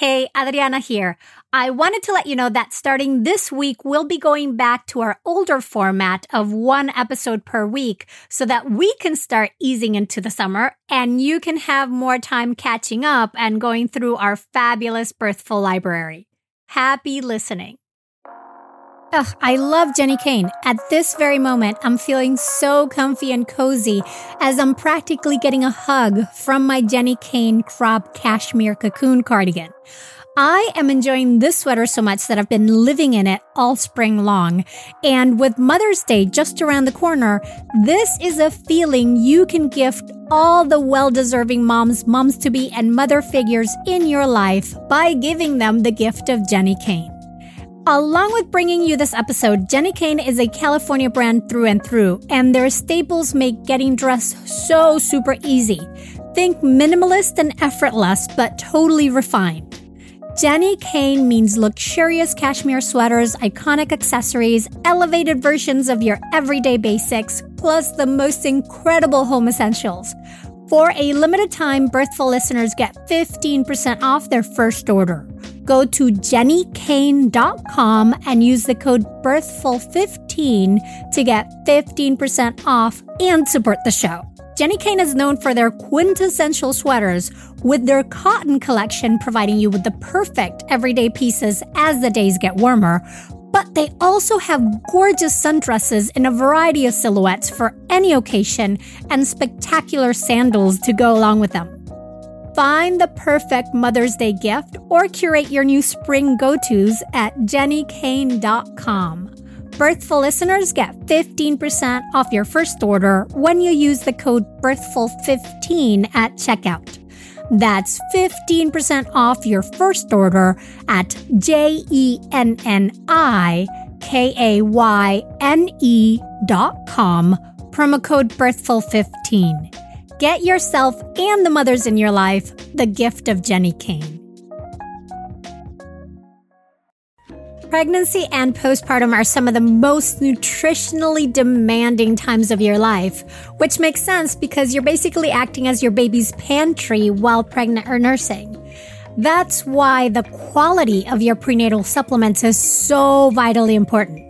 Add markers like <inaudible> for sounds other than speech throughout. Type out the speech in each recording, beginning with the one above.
Hey, Adriana here. I wanted to let you know that starting this week, we'll be going back to our older format of one episode per week so that we can start easing into the summer and you can have more time catching up and going through our fabulous Birthful library. Happy listening. Ugh, I love Jenni Kayne. At this very moment, I'm feeling so comfy and cozy as I'm practically getting a hug from my Jenni Kayne crop cashmere cocoon cardigan. I am enjoying this sweater so much that I've been living in it all spring long. And with Mother's Day just around the corner, this is a feeling you can gift all the well deserving moms, moms to be, and mother figures in your life by giving them the gift of Jenni Kayne. Along with bringing you this episode, Jenni Kayne is a California brand through and through, and their staples make getting dressed so super easy. Think minimalist and effortless, but totally refined. Jenni Kayne means luxurious cashmere sweaters, iconic accessories, elevated versions of your everyday basics, plus the most incredible home essentials. For a limited time, Birthful listeners get 15% off their first order go to jennikayne.com and use the code BIRTHFUL15 to get 15% off and support the show. Jenni Kayne is known for their quintessential sweaters, with their cotton collection providing you with the perfect everyday pieces as the days get warmer. But they also have gorgeous sundresses in a variety of silhouettes for any occasion and spectacular sandals to go along with them. Find the perfect Mother's Day gift or curate your new spring go tos at jennikayne.com. Birthful listeners get 15% off your first order when you use the code BIRTHFUL15 at checkout. That's 15% off your first order at J E N N I K A Y N E dot com, promo code BIRTHFUL15. Get yourself and the mothers in your life the gift of Jenni Kayne. Pregnancy and postpartum are some of the most nutritionally demanding times of your life, which makes sense because you're basically acting as your baby's pantry while pregnant or nursing. That's why the quality of your prenatal supplements is so vitally important.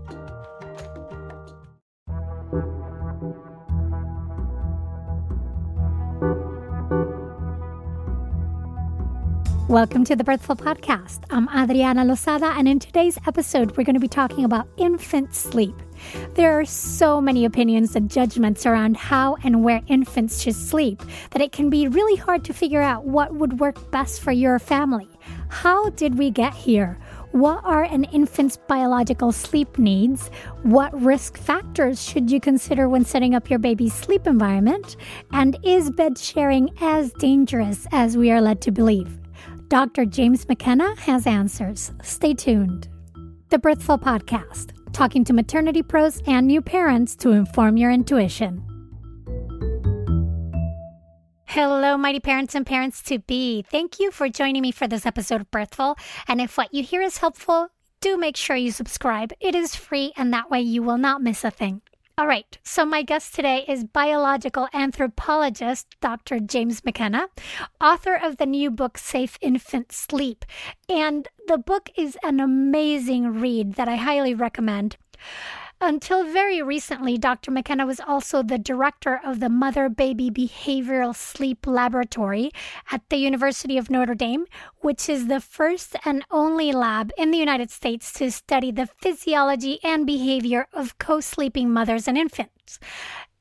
Welcome to the Birthful Podcast. I'm Adriana Lozada, and in today's episode, we're going to be talking about infant sleep. There are so many opinions and judgments around how and where infants should sleep that it can be really hard to figure out what would work best for your family. How did we get here? What are an infant's biological sleep needs? What risk factors should you consider when setting up your baby's sleep environment? And is bed sharing as dangerous as we are led to believe? Dr. James McKenna has answers. Stay tuned. The Birthful Podcast. talking to maternity pros and new parents to inform your intuition. Hello, mighty parents and parents to be. Thank you for joining me for this episode of Birthful. And if what you hear is helpful, do make sure you subscribe. It is free, and that way you will not miss a thing. All right, so my guest today is biological anthropologist Dr. James McKenna, author of the new book Safe Infant Sleep. And the book is an amazing read that I highly recommend. Until very recently, Dr. McKenna was also the director of the Mother Baby Behavioral Sleep Laboratory at the University of Notre Dame, which is the first and only lab in the United States to study the physiology and behavior of co sleeping mothers and infants.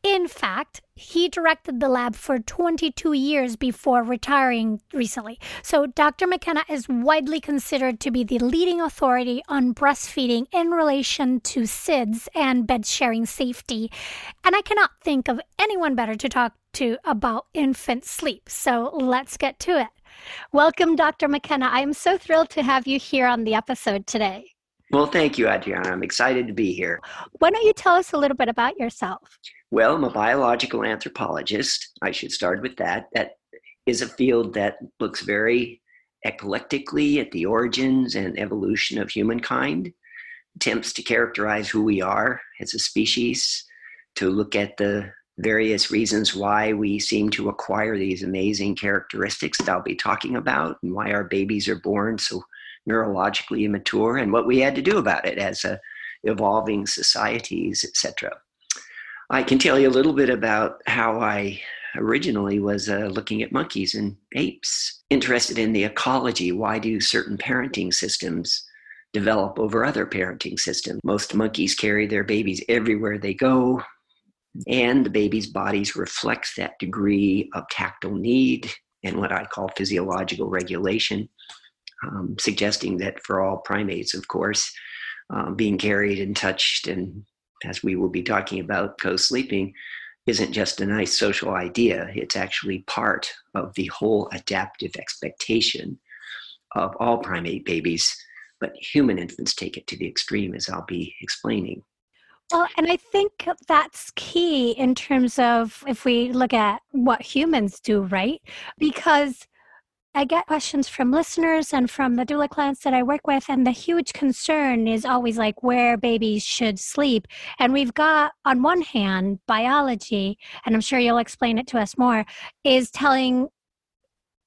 In fact, he directed the lab for 22 years before retiring recently. So, Dr. McKenna is widely considered to be the leading authority on breastfeeding in relation to SIDS and bed sharing safety. And I cannot think of anyone better to talk to about infant sleep. So, let's get to it. Welcome, Dr. McKenna. I am so thrilled to have you here on the episode today. Well, thank you, Adriana. I'm excited to be here. Why don't you tell us a little bit about yourself? Well, I'm a biological anthropologist. I should start with that. That is a field that looks very eclectically at the origins and evolution of humankind, attempts to characterize who we are as a species, to look at the various reasons why we seem to acquire these amazing characteristics that I'll be talking about, and why our babies are born so neurologically immature, and what we had to do about it as a evolving societies, etc. I can tell you a little bit about how I originally was uh, looking at monkeys and apes, interested in the ecology. Why do certain parenting systems develop over other parenting systems? Most monkeys carry their babies everywhere they go, and the baby's bodies reflect that degree of tactile need and what I call physiological regulation, um, suggesting that for all primates, of course, um, being carried and touched and as we will be talking about co sleeping, isn't just a nice social idea. It's actually part of the whole adaptive expectation of all primate babies, but human infants take it to the extreme, as I'll be explaining. Well, and I think that's key in terms of if we look at what humans do, right? Because I get questions from listeners and from the doula clients that I work with, and the huge concern is always like where babies should sleep. And we've got, on one hand, biology, and I'm sure you'll explain it to us more, is telling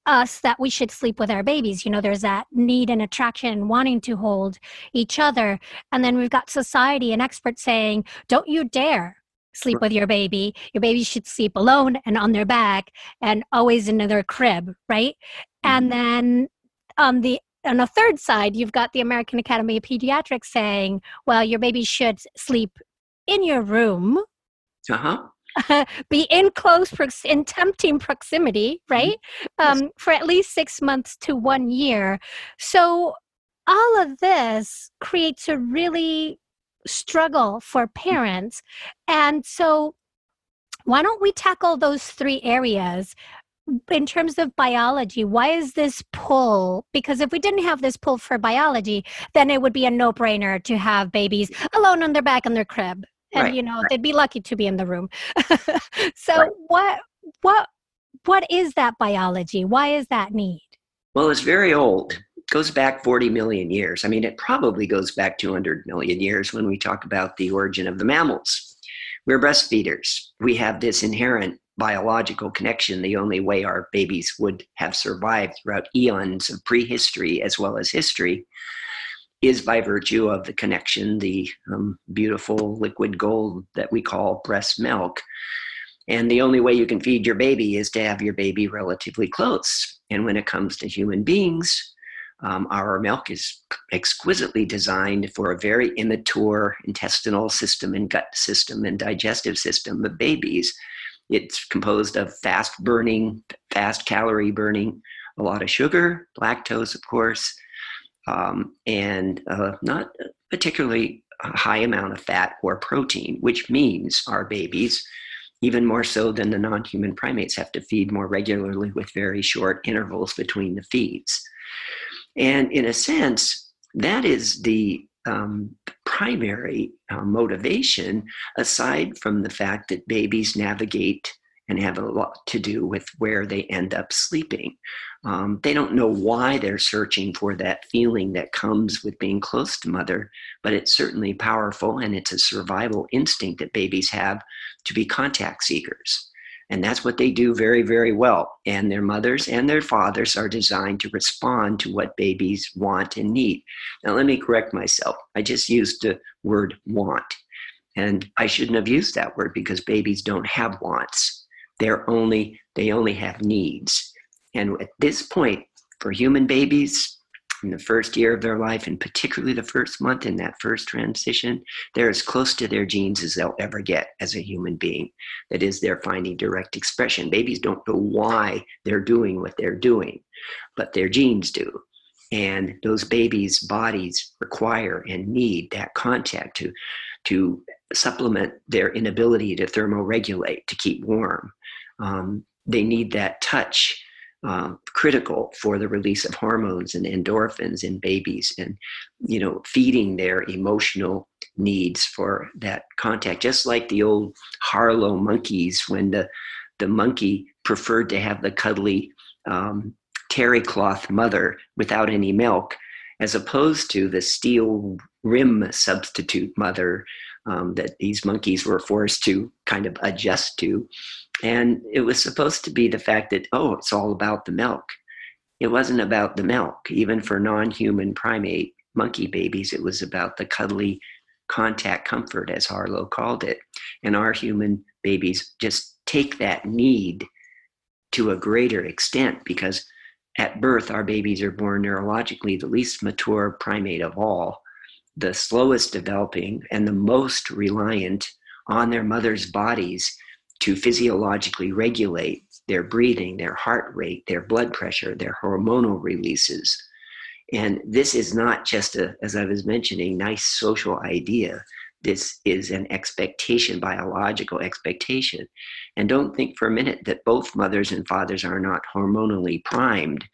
us that we should sleep with our babies. You know, there's that need and attraction wanting to hold each other. And then we've got society and experts saying, don't you dare sleep with your baby. Your baby should sleep alone and on their back and always in their crib, right? And mm-hmm. then on the on the third side, you've got the American Academy of Pediatrics saying, well, your baby should sleep in your room. Uh-huh. <laughs> be in close prox- in tempting proximity right mm-hmm. um, for at least six months to one year so all of this creates a really struggle for parents and so why don't we tackle those three areas in terms of biology, why is this pull? Because if we didn't have this pull for biology, then it would be a no brainer to have babies alone on their back in their crib. And, right, you know, right. they'd be lucky to be in the room. <laughs> so, right. what, what, what is that biology? Why is that need? Well, it's very old. Goes back 40 million years. I mean, it probably goes back 200 million years when we talk about the origin of the mammals. We're breastfeeders. We have this inherent biological connection, the only way our babies would have survived throughout eons of prehistory as well as history is by virtue of the connection, the um, beautiful liquid gold that we call breast milk. And the only way you can feed your baby is to have your baby relatively close. And when it comes to human beings, um, our milk is exquisitely designed for a very immature intestinal system and gut system and digestive system of babies. It's composed of fast burning, fast calorie burning, a lot of sugar, lactose, of course, um, and uh, not particularly a high amount of fat or protein, which means our babies, even more so than the non human primates, have to feed more regularly with very short intervals between the feeds. And in a sense, that is the um, primary uh, motivation, aside from the fact that babies navigate and have a lot to do with where they end up sleeping. Um, they don't know why they're searching for that feeling that comes with being close to mother, but it's certainly powerful and it's a survival instinct that babies have to be contact seekers. And that's what they do very, very well. And their mothers and their fathers are designed to respond to what babies want and need. Now, let me correct myself. I just used the word want. And I shouldn't have used that word because babies don't have wants. They're only, they only have needs. And at this point, for human babies, in the first year of their life, and particularly the first month in that first transition, they're as close to their genes as they'll ever get as a human being. That is, they're finding direct expression. Babies don't know why they're doing what they're doing, but their genes do. And those babies' bodies require and need that contact to, to supplement their inability to thermoregulate, to keep warm. Um, they need that touch uh, critical for the release of hormones and endorphins in babies and you know feeding their emotional needs for that contact. Just like the old harlow monkeys when the the monkey preferred to have the cuddly um, terry cloth mother without any milk as opposed to the steel rim substitute mother um, that these monkeys were forced to kind of adjust to and it was supposed to be the fact that, oh, it's all about the milk. It wasn't about the milk. Even for non human primate monkey babies, it was about the cuddly contact comfort, as Harlow called it. And our human babies just take that need to a greater extent because at birth, our babies are born neurologically the least mature primate of all, the slowest developing, and the most reliant on their mother's bodies to physiologically regulate their breathing, their heart rate, their blood pressure, their hormonal releases. And this is not just a, as I was mentioning, nice social idea. This is an expectation, biological expectation. And don't think for a minute that both mothers and fathers are not hormonally primed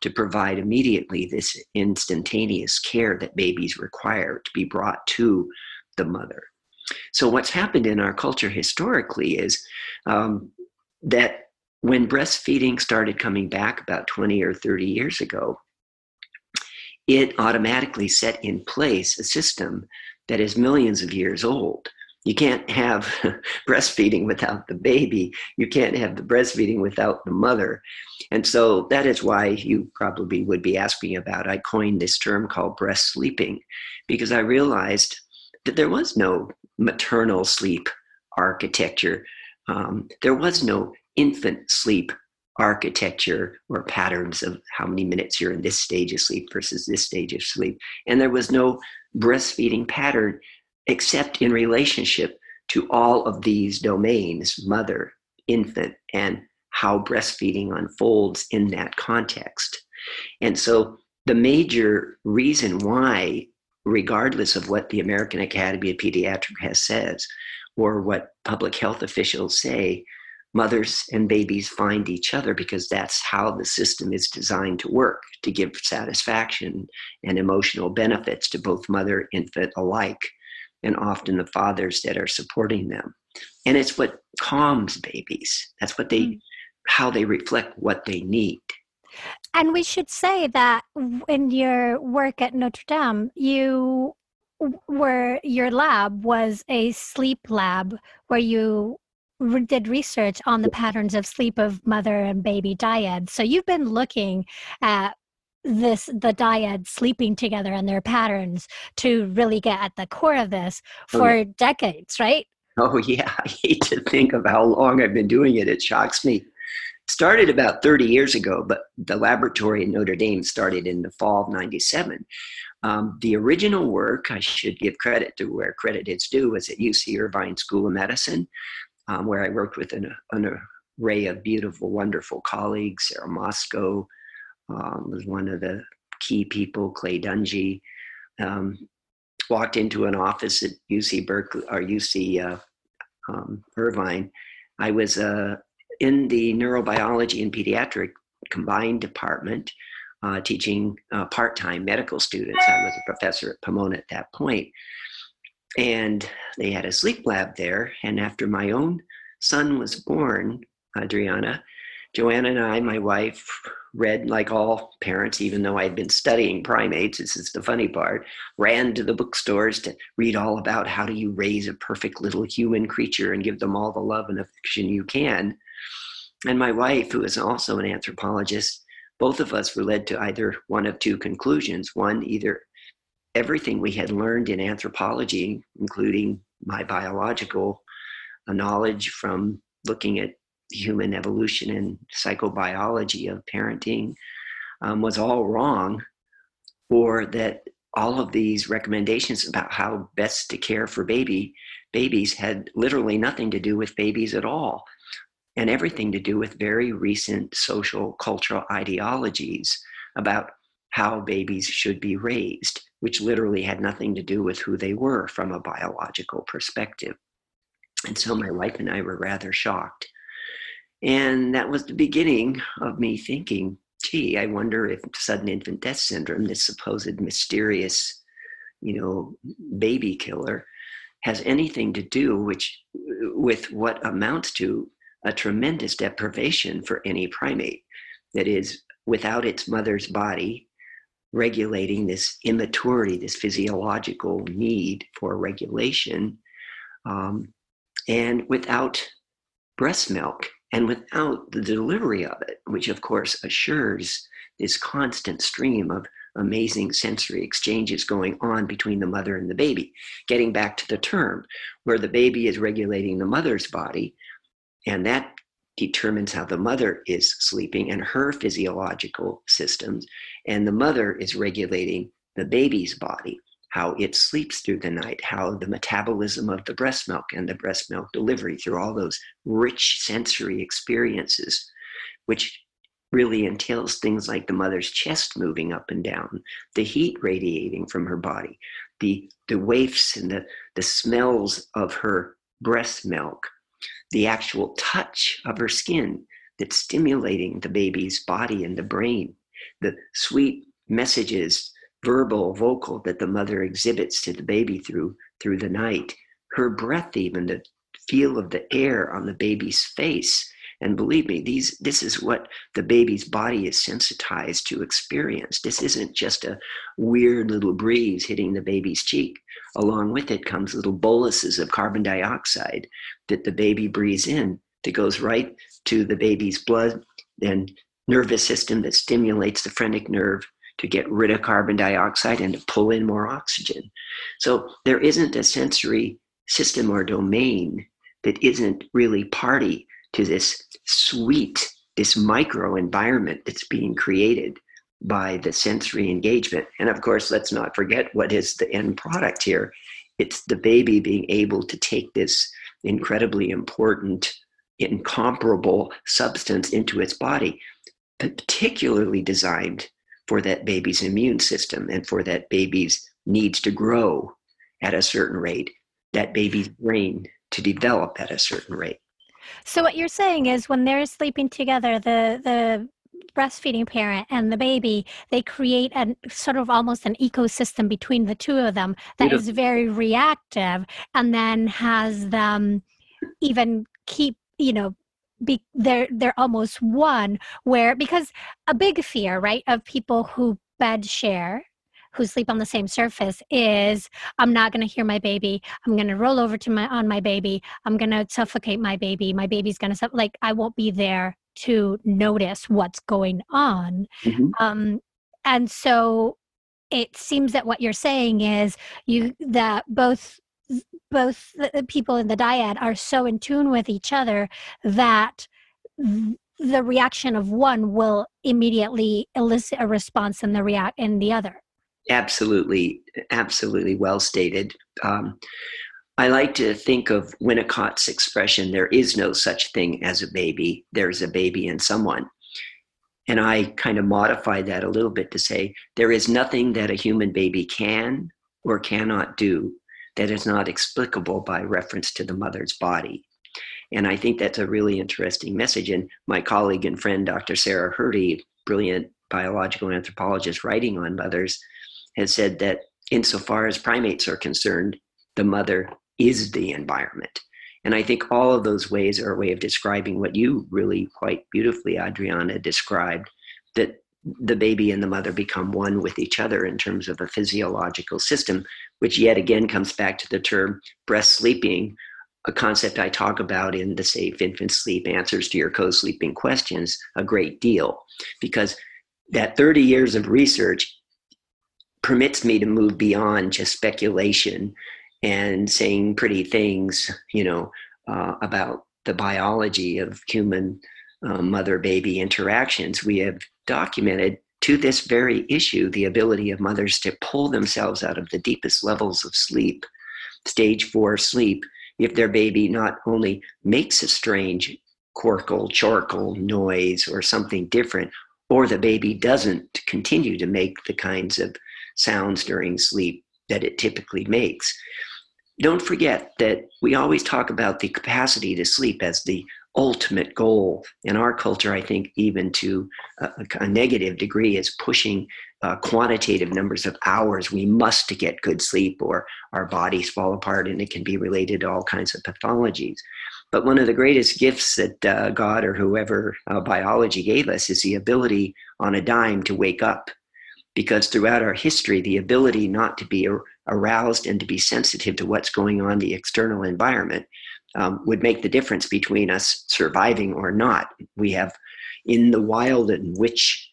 to provide immediately this instantaneous care that babies require to be brought to the mother. So, what's happened in our culture historically is um, that when breastfeeding started coming back about 20 or 30 years ago, it automatically set in place a system that is millions of years old. You can't have <laughs> breastfeeding without the baby. You can't have the breastfeeding without the mother. And so that is why you probably would be asking about. I coined this term called breast sleeping because I realized that there was no maternal sleep architecture. Um, there was no infant sleep architecture or patterns of how many minutes you're in this stage of sleep versus this stage of sleep. And there was no breastfeeding pattern except in relationship to all of these domains mother, infant, and how breastfeeding unfolds in that context. And so the major reason why regardless of what the American Academy of Pediatrics has says or what public health officials say, mothers and babies find each other because that's how the system is designed to work to give satisfaction and emotional benefits to both mother infant alike and often the fathers that are supporting them and it's what calms babies that's what they mm. how they reflect what they need and we should say that in your work at Notre Dame, you were your lab was a sleep lab where you did research on the patterns of sleep of mother and baby dyads. So you've been looking at this the dyad sleeping together and their patterns to really get at the core of this oh, for oh, decades, right? Oh yeah, <laughs> I hate to think of how long I've been doing it. It shocks me started about 30 years ago, but the laboratory in Notre Dame started in the fall of 97. Um, the original work, I should give credit to where credit is due, was at UC Irvine School of Medicine, um, where I worked with an, an, array of beautiful, wonderful colleagues. Sarah Mosko um, was one of the key people, Clay Dungy. Um, walked into an office at UC Berkeley or UC uh, um, Irvine. I was uh, in the neurobiology and pediatric combined department uh, teaching uh, part time medical students. I was a professor at Pomona at that. And they had a sleep lab there. And after my own son was born, Adriana, Joanna and I, my wife, read like all parents, even though I had been studying primates. This is the funny part. Ran to the bookstores to read all about how do you raise a perfect little human creature and give them all the love and affection you can. And my wife, who is also an anthropologist, both of us were led to either one of two conclusions. One, either everything we had learned in anthropology, including my biological uh, knowledge from looking at human evolution and psychobiology of parenting um, was all wrong, or that all of these recommendations about how best to care for baby babies had literally nothing to do with babies at all and everything to do with very recent social cultural ideologies about how babies should be raised which literally had nothing to do with who they were from a biological perspective. And so my wife and i were rather shocked and that was the beginning of me thinking, gee, I wonder if sudden infant death syndrome, this supposed mysterious, you know, baby killer, has anything to do which, with what amounts to a tremendous deprivation for any primate. That is, without its mother's body regulating this immaturity, this physiological need for regulation, um, and without breast milk and without the delivery of it, which of course assures this constant stream of amazing sensory exchanges going on between the mother and the baby. Getting back to the term, where the baby is regulating the mother's body, and that determines how the mother is sleeping and her physiological systems, and the mother is regulating the baby's body how it sleeps through the night, how the metabolism of the breast milk and the breast milk delivery through all those rich sensory experiences, which really entails things like the mother's chest moving up and down, the heat radiating from her body, the, the wafts and the, the smells of her breast milk, the actual touch of her skin that's stimulating the baby's body and the brain, the sweet messages verbal, vocal that the mother exhibits to the baby through through the night. Her breath, even the feel of the air on the baby's face. And believe me, these this is what the baby's body is sensitized to experience. This isn't just a weird little breeze hitting the baby's cheek. Along with it comes little boluses of carbon dioxide that the baby breathes in that goes right to the baby's blood and nervous system that stimulates the phrenic nerve to get rid of carbon dioxide and to pull in more oxygen. So there isn't a sensory system or domain that isn't really party to this sweet, this micro environment that's being created by the sensory engagement. And of course, let's not forget what is the end product here. It's the baby being able to take this incredibly important, incomparable substance into its body, particularly designed for that baby's immune system and for that baby's needs to grow at a certain rate, that baby's brain to develop at a certain rate. So what you're saying is when they're sleeping together, the the breastfeeding parent and the baby, they create a sort of almost an ecosystem between the two of them that is very reactive and then has them even keep, you know, be they're they're almost one where because a big fear right of people who bed share who sleep on the same surface is i'm not going to hear my baby. I'm going to roll over to my on my baby. I'm going to suffocate my baby. My baby's going to like i won't be there to notice what's going on. Mm-hmm. um and so it seems that what you're saying is you that both both the people in the dyad are so in tune with each other that the reaction of one will immediately elicit a response in the react in the other. Absolutely absolutely well stated. Um, i like to think of winnicott's expression there is no such thing as a baby there's a baby in someone. And i kind of modify that a little bit to say there is nothing that a human baby can or cannot do that is not explicable by reference to the mother's body. And I think that's a really interesting message. And my colleague and friend, Dr. Sarah Hrdy, brilliant biological anthropologist writing on mothers, has said that insofar as primates are concerned, the mother is the environment. And I think all of those ways are a way of describing what you really quite beautifully, Adriana, described that the baby and the mother become one with each other in terms of a physiological system, which yet again comes back to the term breast sleeping, a concept I talk about in the Safe Infant Sleep Answers to Your Co Sleeping Questions a great deal, because that 30 years of research permits me to move beyond just speculation and saying pretty things, you know, uh, about the biology of human uh, mother baby interactions. We have documented to this very issue the ability of mothers to pull themselves out of the deepest levels of sleep, stage four sleep, if their baby not only makes a strange corkle, chorkle noise or something different, or the baby doesn't continue to make the kinds of sounds during sleep that it typically makes. Don't forget that we always talk about the capacity to sleep as the ultimate goal. In our culture, I think even to a, a negative degree is pushing uh, quantitative numbers of hours we must to get good sleep or our bodies fall apart and it can be related to all kinds of pathologies. But one of the greatest gifts that uh, God or whoever uh, biology gave us is the ability on a dime to wake up because throughout our history, the ability not to be aroused and to be sensitive to what's going on in the external environment um, would make the difference between us surviving or not. We have in the wild in which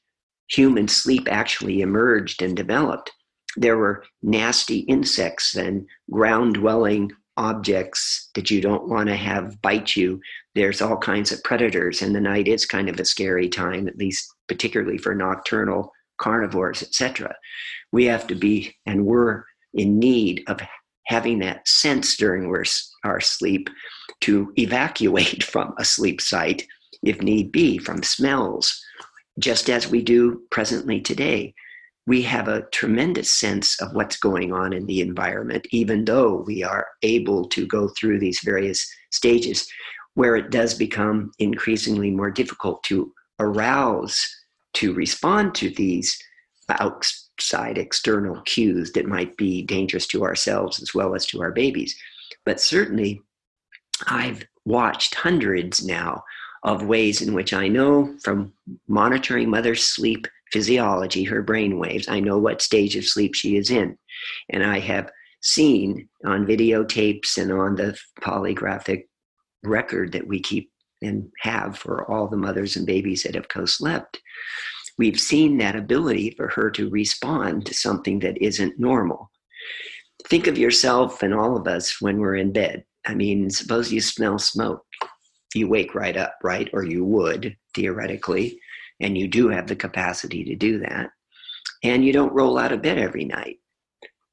human sleep actually emerged and developed, there were nasty insects and ground dwelling objects that you don't want to have bite you. There's all kinds of predators, and the night is kind of a scary time, at least particularly for nocturnal carnivores, etc. We have to be, and we're in need of having that sense during our sleep to evacuate <laughs> from a sleep site if need be from smells, just as we do presently today. We have a tremendous sense of what's going on in the environment, even though we are able to go through these various stages where it does become increasingly more difficult to arouse, to respond to these uh, outside external cues that might be dangerous to ourselves as well as to our babies. But certainly, I've watched hundreds now of ways in which I know from monitoring mother's sleep physiology, her brain waves, I know what stage of sleep she is in. And I have seen on videotapes and on the polygraphic record that we keep and have for all the mothers and babies that have co slept we've seen that ability for her to respond to something that isn't normal. Think of yourself and all of us when we're in bed. I mean, suppose you smell smoke. You wake right up, right? Or you would, theoretically. And you do have the capacity to do that. And you don't roll out of bed every night.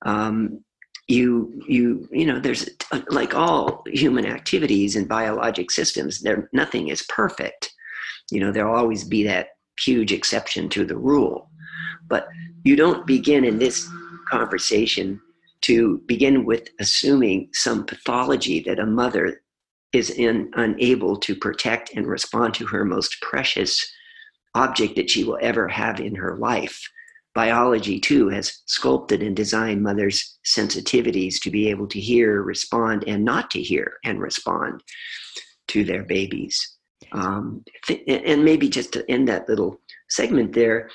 Um, you you you know there's like all human activities and biologic systems there nothing is perfect you know there'll always be that huge exception to the rule. But you don't begin in this conversation to begin with assuming some pathology that a mother is in, unable to protect and respond to her most precious object that she will ever have in her life. Biology, too, has sculpted and designed mothers' sensitivities to be able to hear, respond, and not to hear and respond to their babies. Um, th- and maybe just to end that little segment there,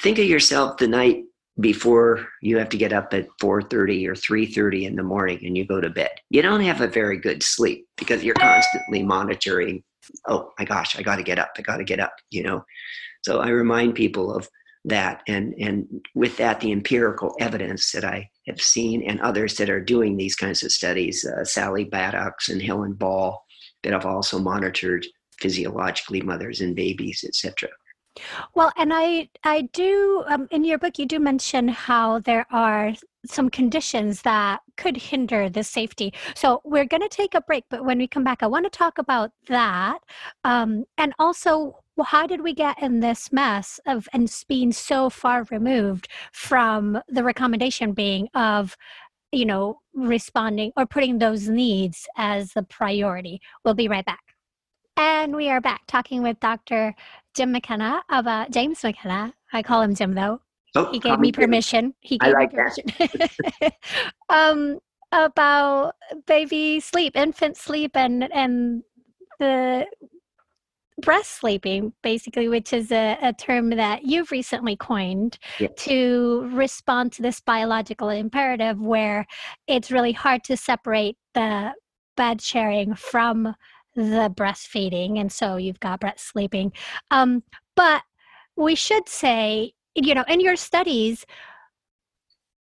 think of yourself the night before you have to get up at 4.30 or 3.30 in the morning and you go to bed. You don't have a very good sleep because you're constantly monitoring oh my gosh i got to get up i got to get up you know? So i remind people of that and and with that the empirical evidence that i have seen and others that are doing these kinds of studies uh, sally Baddocks and helen ball that have also monitored physiologically mothers and babies, etc. Well, and I I do um, in your book you do mention how there are some conditions that could hinder the safety. So we're going to take a break, but when we come back, I want to talk about that, um, and also how did we get in this mess of and being so far removed from the recommendation being of you know responding or putting those needs as the priority. We'll be right back. And we are back talking with Dr. Jim McKenna of uh, James McKenna. I call him Jim though. Oh, he gave me permission. He gave I like me permission. <laughs> um, about baby sleep, infant sleep, and and the breast sleeping, basically, which is a, a term that you've recently coined yes. to respond to this biological imperative where it's really hard to separate the bed sharing from the breastfeeding. And so you've got breast sleeping. Um, but we should say, you know, in your studies,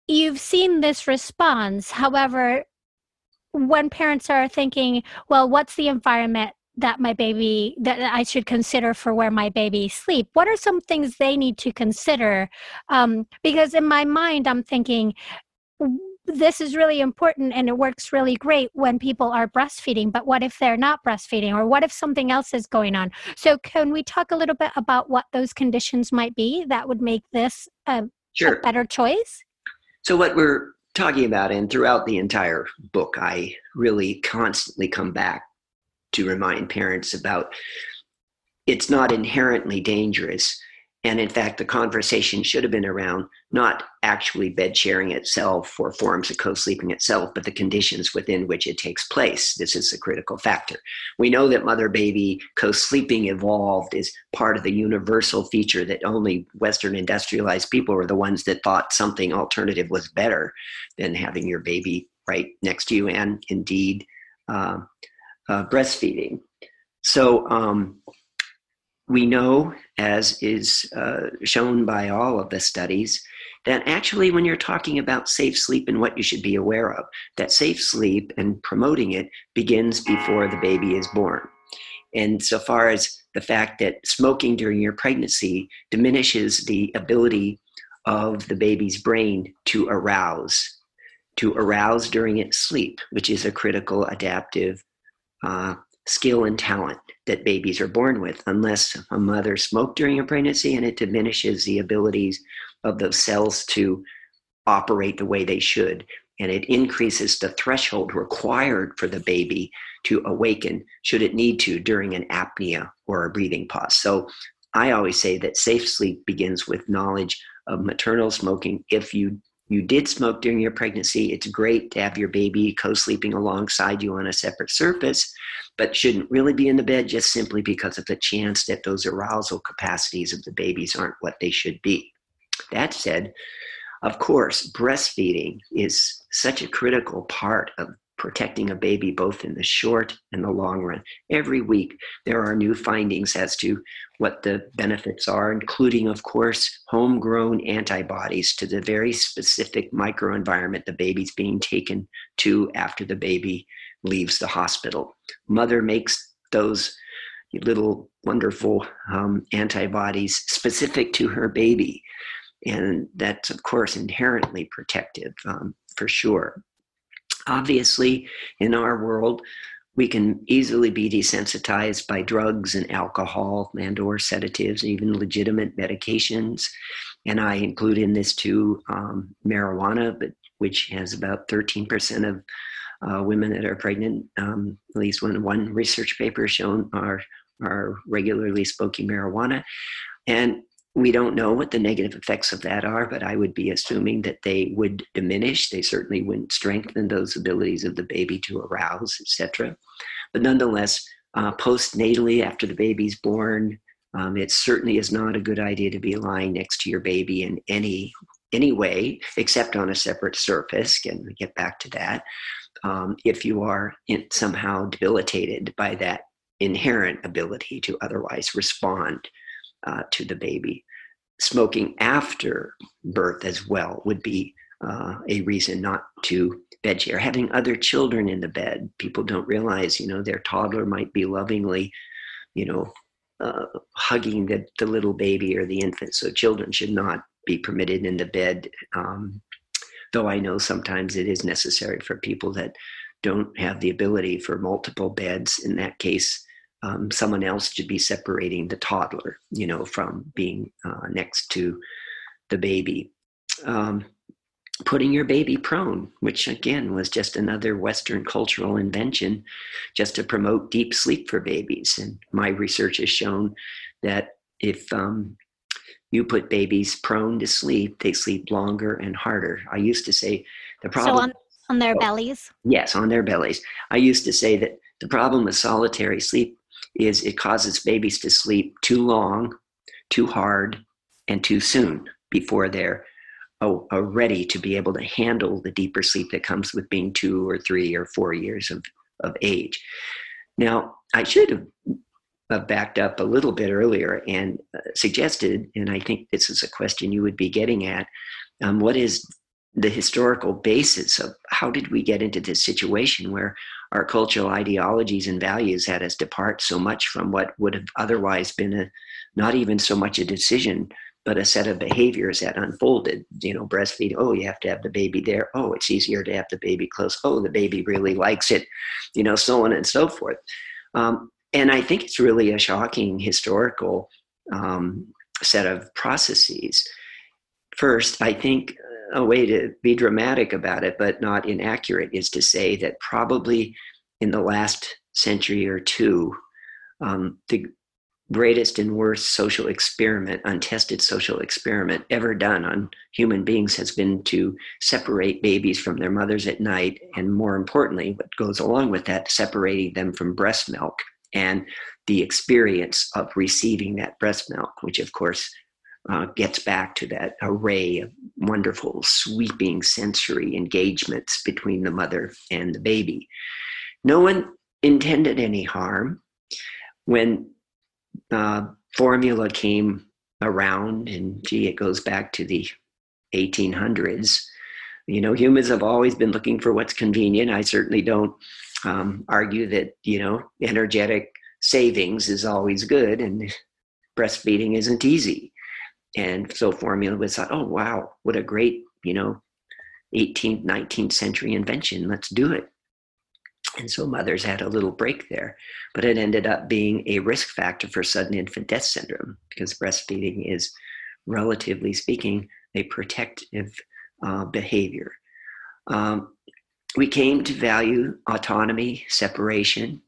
you've seen this response. However, when parents are thinking, well, what's the environment that my baby that I should consider for where my baby sleep? What are some things they need to consider? Um, because in my mind, I'm thinking this is really important and it works really great when people are breastfeeding. But what if they're not breastfeeding, or what if something else is going on? So, can we talk a little bit about what those conditions might be that would make this a, sure. a better choice? So, what we're talking about, and throughout the entire book, I really constantly come back to remind parents about it's not inherently dangerous. And in fact, the conversation should have been around not actually bed sharing itself or forms of co sleeping itself, but the conditions within which it takes place. This is a critical factor. We know that mother baby co sleeping evolved is part of the universal feature that only Western industrialized people were the ones that thought something alternative was better than having your baby right next to you, and indeed, uh, uh, breastfeeding. So um, we know, as is uh, shown by all of the studies, that actually when you're talking about safe sleep and what you should be aware of, that safe sleep and promoting it begins before the baby is born. And so far as the fact that smoking during your pregnancy diminishes the ability of the baby's brain to arouse, to arouse during its sleep, which is a critical adaptive uh, skill and talent that babies are born with, unless a mother smoked during a pregnancy and it diminishes the abilities of those cells to operate the way they should. And it increases the threshold required for the baby to awaken, should it need to, during an apnea or a breathing pause. So I always say that safe sleep begins with knowledge of maternal smoking if you you did smoke during your pregnancy, it's great to have your baby co sleeping alongside you on a separate surface, but shouldn't really be in the bed just simply because of the chance that those arousal capacities of the babies aren't what they should be. That said, of course, breastfeeding is such a critical part of protecting a baby both in the short and the long run. Every week, there are new findings as to what the benefits are, including, of course, homegrown antibodies to the very specific microenvironment the baby's being taken to after the baby leaves the hospital. Mother makes those little wonderful um, antibodies specific to her baby. And that's, of course, inherently protective um, for sure. Obviously, in our world, we can easily be desensitized by drugs and alcohol and or sedatives even legitimate medications. And i include in this too um, marijuana but which has about 13% of uh, women that are pregnant. Um, at least when one research paper shown are are regularly smoking marijuana. And we don't know what the negative effects of that are, but I would be assuming that they would diminish. They certainly wouldn't strengthen those abilities of the baby to arouse, etc. But nonetheless, uh, postnatally after the baby's born, um, it certainly is not a good idea to be lying next to your baby in any any way, except on a separate surface. Can we get back to that? Um, if you are in, somehow debilitated by that inherent ability to otherwise respond uh, to the baby. Smoking after birth as well would be uh, a reason not to bed share. Having other children in the bed, people don't realize, you know, their toddler might be lovingly, you know, uh, hugging the, the little baby or the infant. So children should not be permitted in the bed. Um, though I know sometimes it is necessary for people that don't have the ability for multiple beds. In that case, um, someone else should be separating the toddler, you know, from being uh, next to the baby. Um, putting your baby prone, which again was just another Western cultural invention just to promote deep sleep for babies. And my research has shown that if um, you put babies prone to sleep, they sleep longer and harder. I used to say the problem. So on, on their oh, bellies? Yes, on their bellies. I used to say that the problem with solitary sleep is it causes babies to sleep too long, too hard, and too soon before they're oh, are ready to be able to handle the deeper sleep that comes with being two or three or four years of, of age. Now, I should have uh, backed up a little bit earlier and uh, suggested, and I think this is a question you would be getting at, um, what is the historical basis of how did we get into this situation where our cultural ideologies and values had us depart so much from what would have otherwise been a not even so much a decision but a set of behaviors that unfolded. You know breastfeeding oh you have to have the baby there. Oh it's easier to have the baby close. Oh the baby really likes it. You know so on and so forth. Um, and i think it's really a shocking historical um, set of processes. First i think a way to be dramatic about it but not inaccurate is to say that probably in the last century or two um, the greatest and worst social experiment, untested social experiment ever done on human beings has been to separate babies from their mothers at night. And more importantly, what goes along with that, separating them from breast milk and the experience of receiving that breast milk, which of course uh, gets back to that array of wonderful, sweeping sensory engagements between the mother and the baby. No one intended any harm. When uh, formula came around, and gee, it goes back to the 1800s. You know, humans have always been looking for what's convenient. I certainly don't um, argue that, you know, energetic savings is always good and breastfeeding isn't easy. And so formula was thought, oh, wow, what a great, you know, 18th, 19th century invention. Let's do it. And so mothers had a little break there, but it ended up being a risk factor for sudden infant death syndrome because breastfeeding is, relatively speaking, a protective uh, behavior. Um, we came to value autonomy, separation.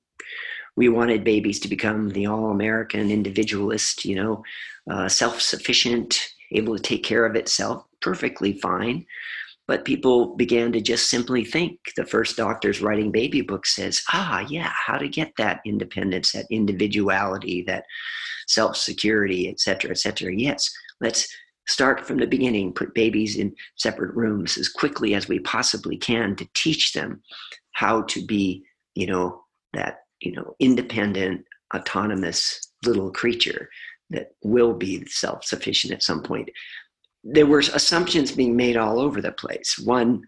We wanted babies to become the all American individualist, you know, uh, self sufficient, able to take care of itself, perfectly fine. But people began to just simply think. The first doctor's writing baby book says, ah, yeah, how to get that independence, that individuality, that self security, et cetera, et cetera. Yes, let's start from the beginning, put babies in separate rooms as quickly as we possibly can to teach them how to be, you know, that, you know, independent, autonomous little creature that will be self sufficient at some point there were assumptions being made all over the place. One,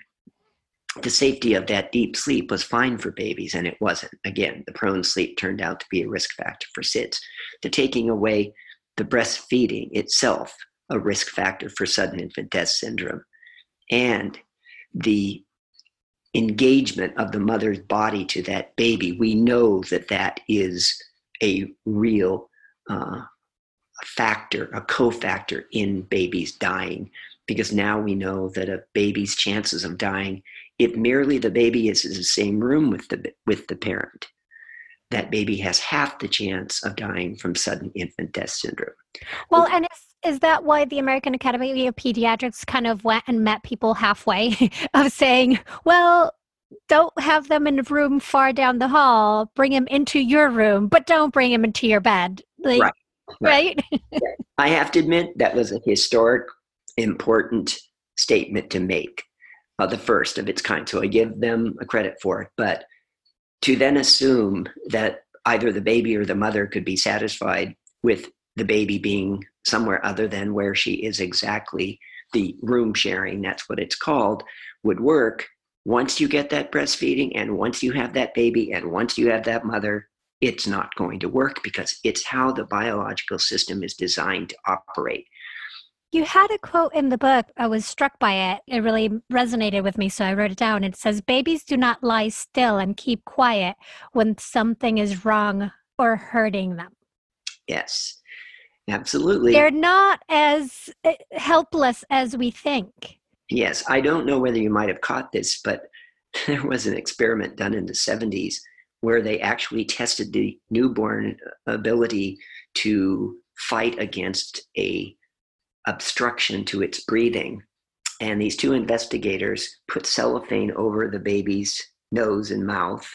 the safety of that deep sleep was fine for babies, and it wasn't. Again, the prone sleep turned out to be a risk factor for SIDS. The taking away the breastfeeding itself, a risk factor for sudden infant death syndrome, and the engagement of the mother's body to that baby, we know that that is a real uh, factor, a cofactor in babies dying, because now we know that a baby's chances of dying, if merely the baby is in the same room with the with the parent, that baby has half the chance of dying from sudden infant death syndrome. Well, and is, is that why the American Academy of Pediatrics kind of went and met people halfway <laughs> of saying, well, don't have them in a room far down the hall. Bring them into your room, but don't bring them into your bed. Like, right right? <laughs> I have to admit that was a historic, important statement to make, uh, the first of its kind. So I give them a credit for it. But to then assume that either the baby or the mother could be satisfied with the baby being somewhere other than where she is exactly, the room sharing, that's what it's called, would work. Once you get that breastfeeding and once you have that baby and once you have that mother, it's not going to work because it's how the biological system is designed to operate. You had a quote in the book. I was struck by it. It really resonated with me, so I wrote it down. It says, Babies do not lie still and keep quiet when something is wrong or hurting them. Yes, absolutely. They're not as eh, helpless as we think. Yes, I don't know whether you might have caught this, but <laughs> there was an experiment done in the 70s where they actually tested the newborn ability to fight against a obstruction to its breathing. And these two investigators put cellophane over the baby's nose and mouth.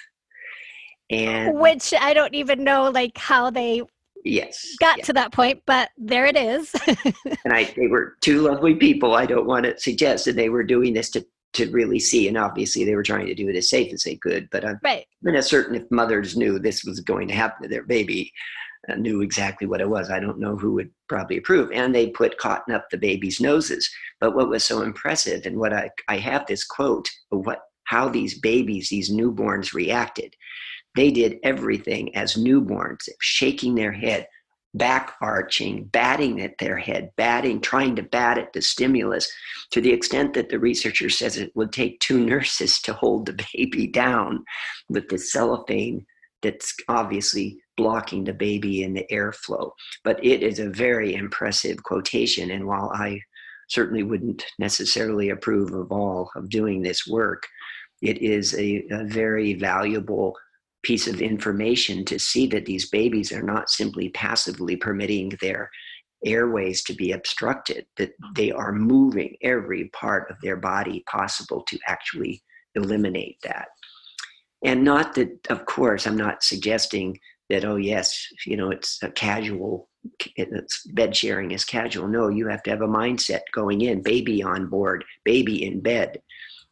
And which I don't even know like how they yes got to that point, but there it is. <laughs> and I they were two lovely people. I don't want to suggest that they were doing this to to really see. And obviously, they were trying to do it as safe as they could. But I'm, right. I'm not certain if mothers knew this was going to happen to their baby, uh, knew exactly what it was. I don't know who would probably approve. And they put cotton up the baby's noses. But what was so impressive, and what I, I have this quote of what how these babies, these newborns reacted. They did everything as newborns, shaking their head, back arching, batting at their head, batting, trying to bat at the stimulus to the extent that the researcher says it would take two <laughs> nurses to hold the baby down with the cellophane that's obviously blocking the baby in the airflow. But it is a very impressive quotation. And while I certainly wouldn't necessarily approve of all of doing this work, it is a, a very valuable piece of information to see that these babies are not simply passively permitting their airways to be obstructed, that mm-hmm. they are moving every part of their body possible to actually eliminate that. And not that, of course, I'm not suggesting that, oh, yes, you know, it's a casual, it's bed sharing is casual. No, you have to have a mindset going in, baby on board, baby in bed.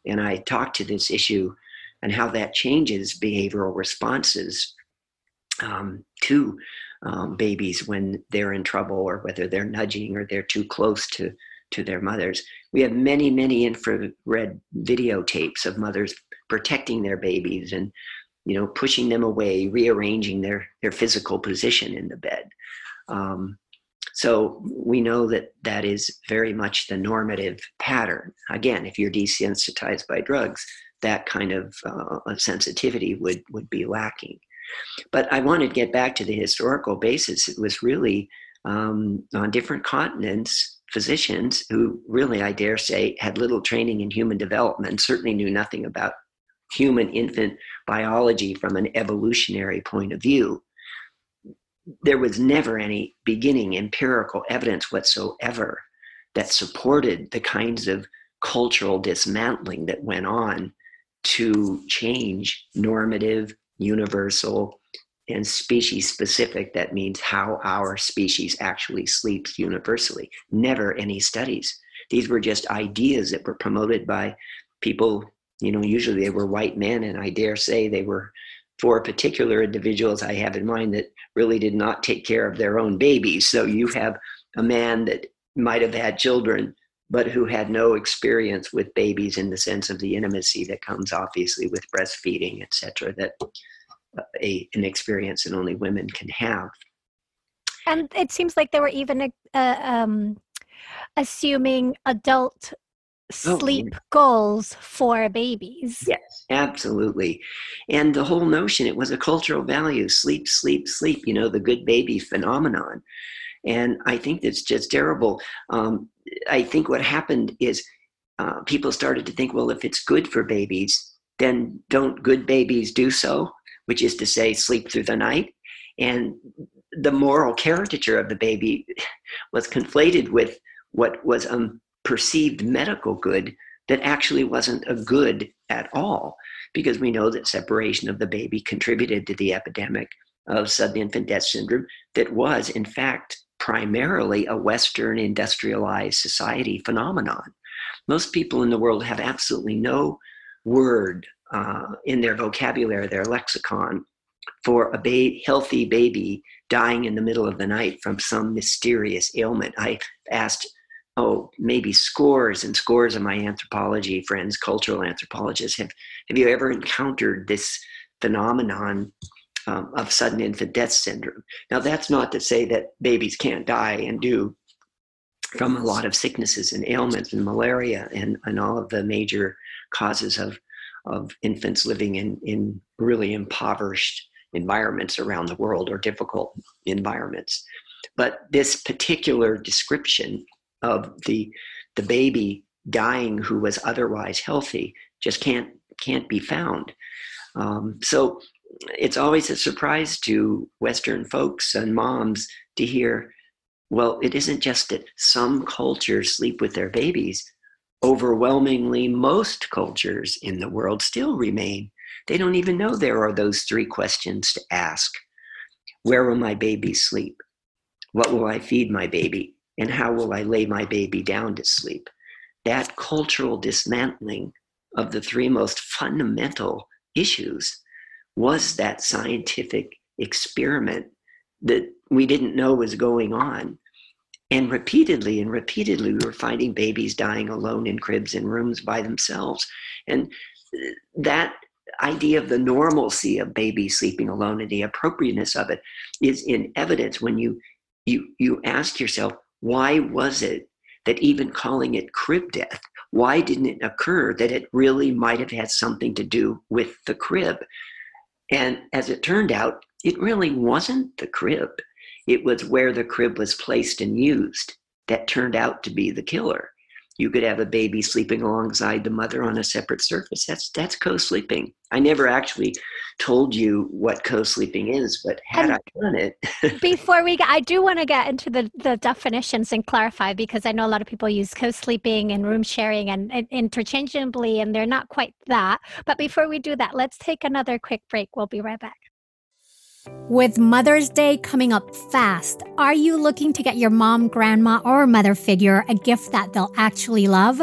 And I talked to this issue and how that changes behavioral responses um, to um, babies when they're in trouble or whether they're nudging or they're too close to, to their mothers. We have many, many infrared videotapes of mothers protecting their babies and you know pushing them away rearranging their their physical position in the bed um, so we know that that is very much the normative pattern again if you're desensitized by drugs that kind of uh, sensitivity would would be lacking. But I wanted to get back to the historical basis. It was really um, on different continents, physicians who really, I dare say, had little training in human development, certainly knew nothing about human infant biology from an evolutionary point of view. There was never any beginning empirical evidence whatsoever that supported the kinds of cultural dismantling that went on to change normative, universal, and species specific. That means how our species actually sleeps universally. Never any studies. These were just ideas that were promoted by people, you know, usually they were white men, and I dare say they were for particular individuals I have in mind that really did not take care of their own babies. So you have a man that might have had children but who had no experience with babies in the sense of the intimacy that comes obviously with breastfeeding, etc. That uh, a, an experience that only women can have. And it seems like there were even uh, um, assuming adult sleep oh, goals for babies. Yes, absolutely. And the whole notion, it was a cultural value sleep, sleep, sleep, you know, the good baby phenomenon. And I think it's just terrible. Um, I think what happened is uh, people started to think, well, if it's good for babies, then don't good babies do so? Which is to say, sleep through the night. And the moral caricature of the baby was conflated with what was a perceived medical good that actually wasn't a good at all, because we know that separation of the baby contributed to the epidemic of sudden infant death syndrome that was, in fact, primarily a Western industrialized society phenomenon. Most people in the world have absolutely no word uh, in their vocabulary, their lexicon, for a ba- healthy baby dying in the middle of the night from some mysterious ailment. I asked, oh, maybe scores and scores of my anthropology friends, cultural anthropologists, have, have you ever encountered this phenomenon um, of sudden infant death syndrome. Now, that's not to say that babies can't die and do from a lot of sicknesses and ailments and malaria and, and all of the major causes of, of infants living in, in really impoverished environments around the world or difficult environments. But this particular description of the, the baby dying who was otherwise healthy just can't, can't be found. Um, so it's always a surprise to Western folks and moms to hear, well, it isn't just that some cultures sleep with their babies. Overwhelmingly, most cultures in the world still remain. They don't even know there are those three questions to ask Where will my baby sleep? What will I feed my baby? And how will I lay my baby down to sleep? That cultural dismantling of the three most fundamental issues was that scientific experiment that we didn't know was going on. And repeatedly and repeatedly, we were finding babies dying alone in cribs in rooms by themselves. And uh, that idea of the normalcy of babies sleeping alone and the appropriateness of it is in evidence when you you you ask yourself why was it that even calling it crib death why didn't it occur that it really might have had something to do with the crib and as it turned out, it really wasn't the crib. It was where the crib was placed and used that turned out to be the killer. You could have a baby sleeping alongside the mother on a separate surface. That's that's co-sleeping. I never actually told you what co-sleeping is, but had and I done it. <laughs> before we get, I do want to get into the, the definitions and clarify because I know a lot of people use co-sleeping and room sharing and, and interchangeably, and they're not quite that. But before we do that, let's take another quick break. We'll be right back. With Mother's Day coming up fast, are you looking to get your mom, grandma, or mother figure a gift that they'll actually love?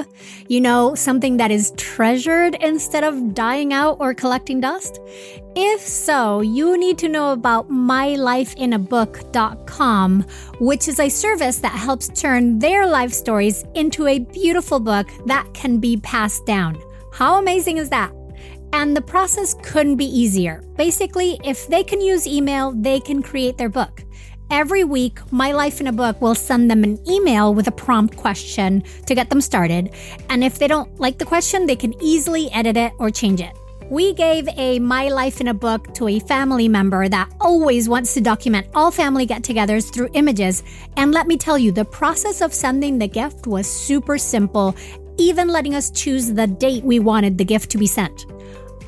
You know, something that is treasured instead of dying out or collecting dust? If so, you need to know about mylifeinabook.com, which is a service that helps turn their life stories into a beautiful book that can be passed down. How amazing is that? And the process couldn't be easier. Basically, if they can use email, they can create their book. Every week, My Life in a Book will send them an email with a prompt question to get them started. And if they don't like the question, they can easily edit it or change it. We gave a My Life in a Book to a family member that always wants to document all family get togethers through images. And let me tell you, the process of sending the gift was super simple, even letting us choose the date we wanted the gift to be sent.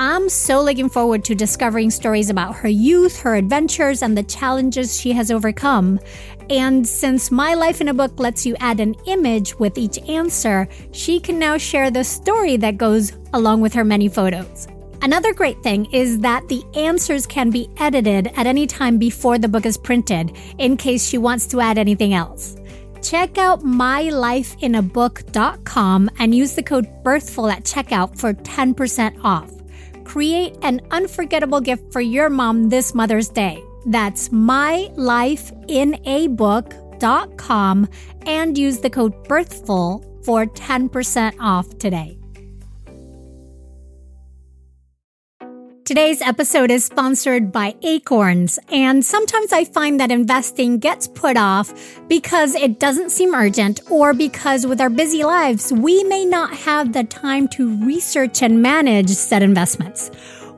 I'm so looking forward to discovering stories about her youth, her adventures, and the challenges she has overcome. And since My Life in a Book lets you add an image with each answer, she can now share the story that goes along with her many photos. Another great thing is that the answers can be edited at any time before the book is printed, in case she wants to add anything else. Check out mylifeinabook.com and use the code BIRTHFUL at checkout for 10% off. Create an unforgettable gift for your mom this Mother's Day. That's mylifeinabook.com and use the code BIRTHFUL for 10% off today. Today's episode is sponsored by Acorns, and sometimes I find that investing gets put off because it doesn't seem urgent or because with our busy lives, we may not have the time to research and manage said investments.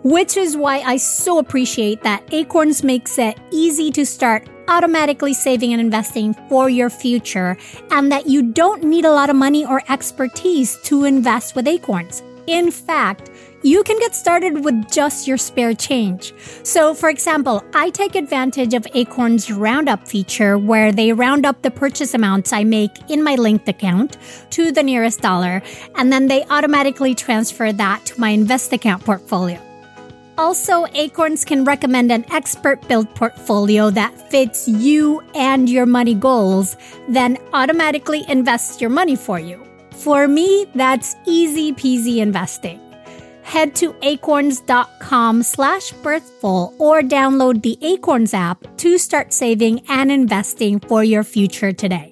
Which is why I so appreciate that Acorns makes it easy to start automatically saving and investing for your future, and that you don't need a lot of money or expertise to invest with Acorns. In fact, you can get started with just your spare change. So, for example, I take advantage of Acorn's Roundup feature where they round up the purchase amounts I make in my linked account to the nearest dollar, and then they automatically transfer that to my invest account portfolio. Also, Acorns can recommend an expert built portfolio that fits you and your money goals, then automatically invests your money for you. For me, that's easy peasy investing head to acorns.com slash birthful or download the Acorns app to start saving and investing for your future today.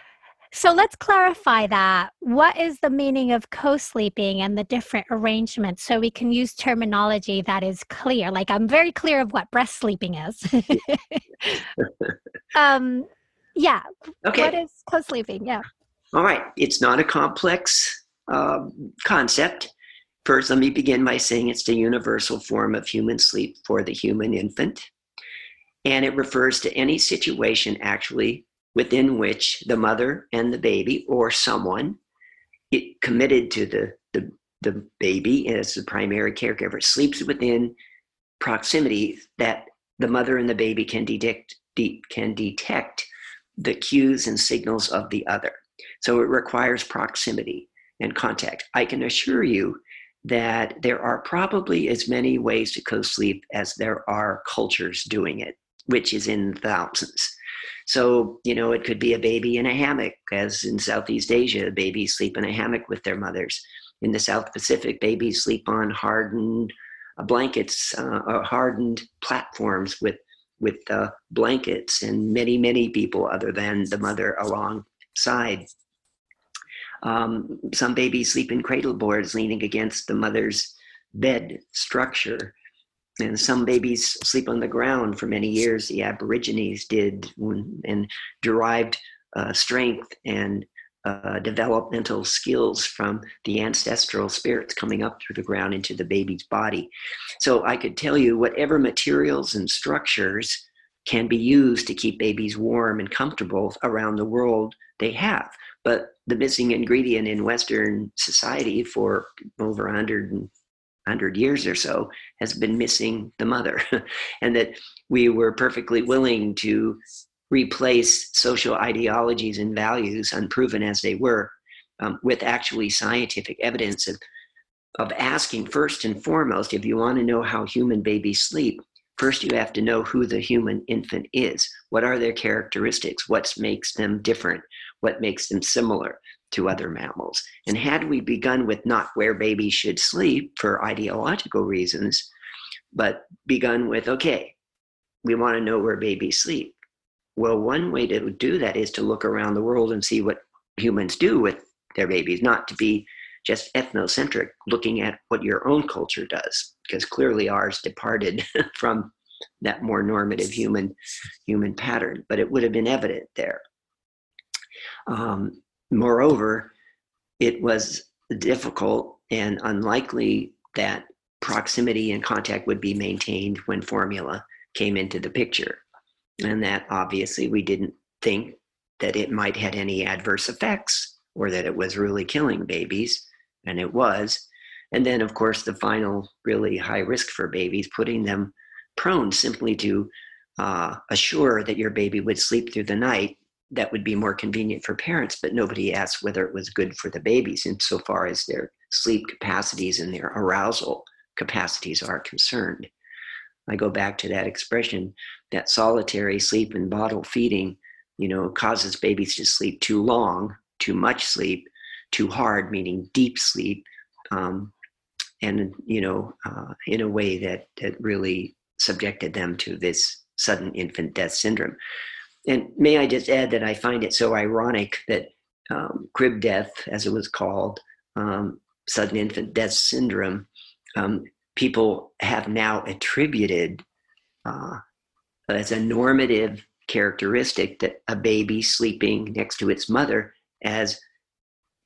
so let's clarify that. What is the meaning of co sleeping and the different arrangements so we can use terminology that is clear? Like, I'm very clear of what breast sleeping is. <laughs> <laughs> um, yeah. Okay. What is co-sleeping? Yeah. All right. It's not a complex uh, concept. First, let me begin by saying it's the universal form of human sleep for the human infant. And it refers to any situation actually within which the mother and the baby or someone it committed to the, the, the baby as the primary caregiver sleeps within proximity that the mother and the baby can detect, de- can detect the cues and signals of the other. So it requires proximity and contact. I can assure you that there are probably as many ways to co sleep as there are cultures doing it, which is in thousands. So, you know, it could be a baby in a hammock, as in Southeast Asia, babies sleep in a hammock with their mothers. In the South Pacific, babies sleep on hardened uh, blankets, uh, hardened platforms with with uh, blankets, and many, many people other than the mother alongside. Um, some babies sleep in cradle boards leaning against the mother's bed structure. And some babies sleep on the ground for many years. The Aborigines did and derived uh, strength and uh, developmental skills from the ancestral spirits coming up through the ground into the baby's body. So I could tell you whatever materials and structures can be used to keep babies warm and comfortable around the world they have. But the missing ingredient in Western society for over 100, 100 years or so has been missing the mother. <laughs> and that we were perfectly willing to replace social ideologies and values, unproven as they were, um, with actually scientific evidence of, of asking first and foremost if you want to know how human babies sleep, first you have to know who the human infant is. What are their characteristics? What makes them different? What makes them similar to other mammals? And had we begun with not where babies should sleep for ideological reasons, but begun with, okay, we want to know where babies sleep. Well, one way to do that is to look around the world and see what humans do with their babies, not to be just ethnocentric, looking at what your own culture does, because clearly ours departed <laughs> from that more normative human human pattern, but it would have been evident there. Um, moreover, it was difficult and unlikely that proximity and contact would be maintained when formula came into the picture, and that obviously we didn't think that it might had any adverse effects or that it was really killing babies and it was. And then, of course, the final really high risk for babies, putting them prone simply to uh, assure that your baby would sleep through the night. That would be more convenient for parents, but nobody asked whether it was good for the babies insofar as their sleep capacities and their arousal capacities are concerned. I go back to that expression that solitary sleep and bottle feeding, you know, causes babies to sleep too long, too much sleep, too hard, meaning deep sleep, um, and you know, uh, in a way that that really subjected them to this sudden infant death syndrome. And may I just add that I find it so ironic that um, crib death, as it was called, um, sudden infant death syndrome, um, people have now attributed uh, as a normative characteristic that a baby sleeping next to its mother as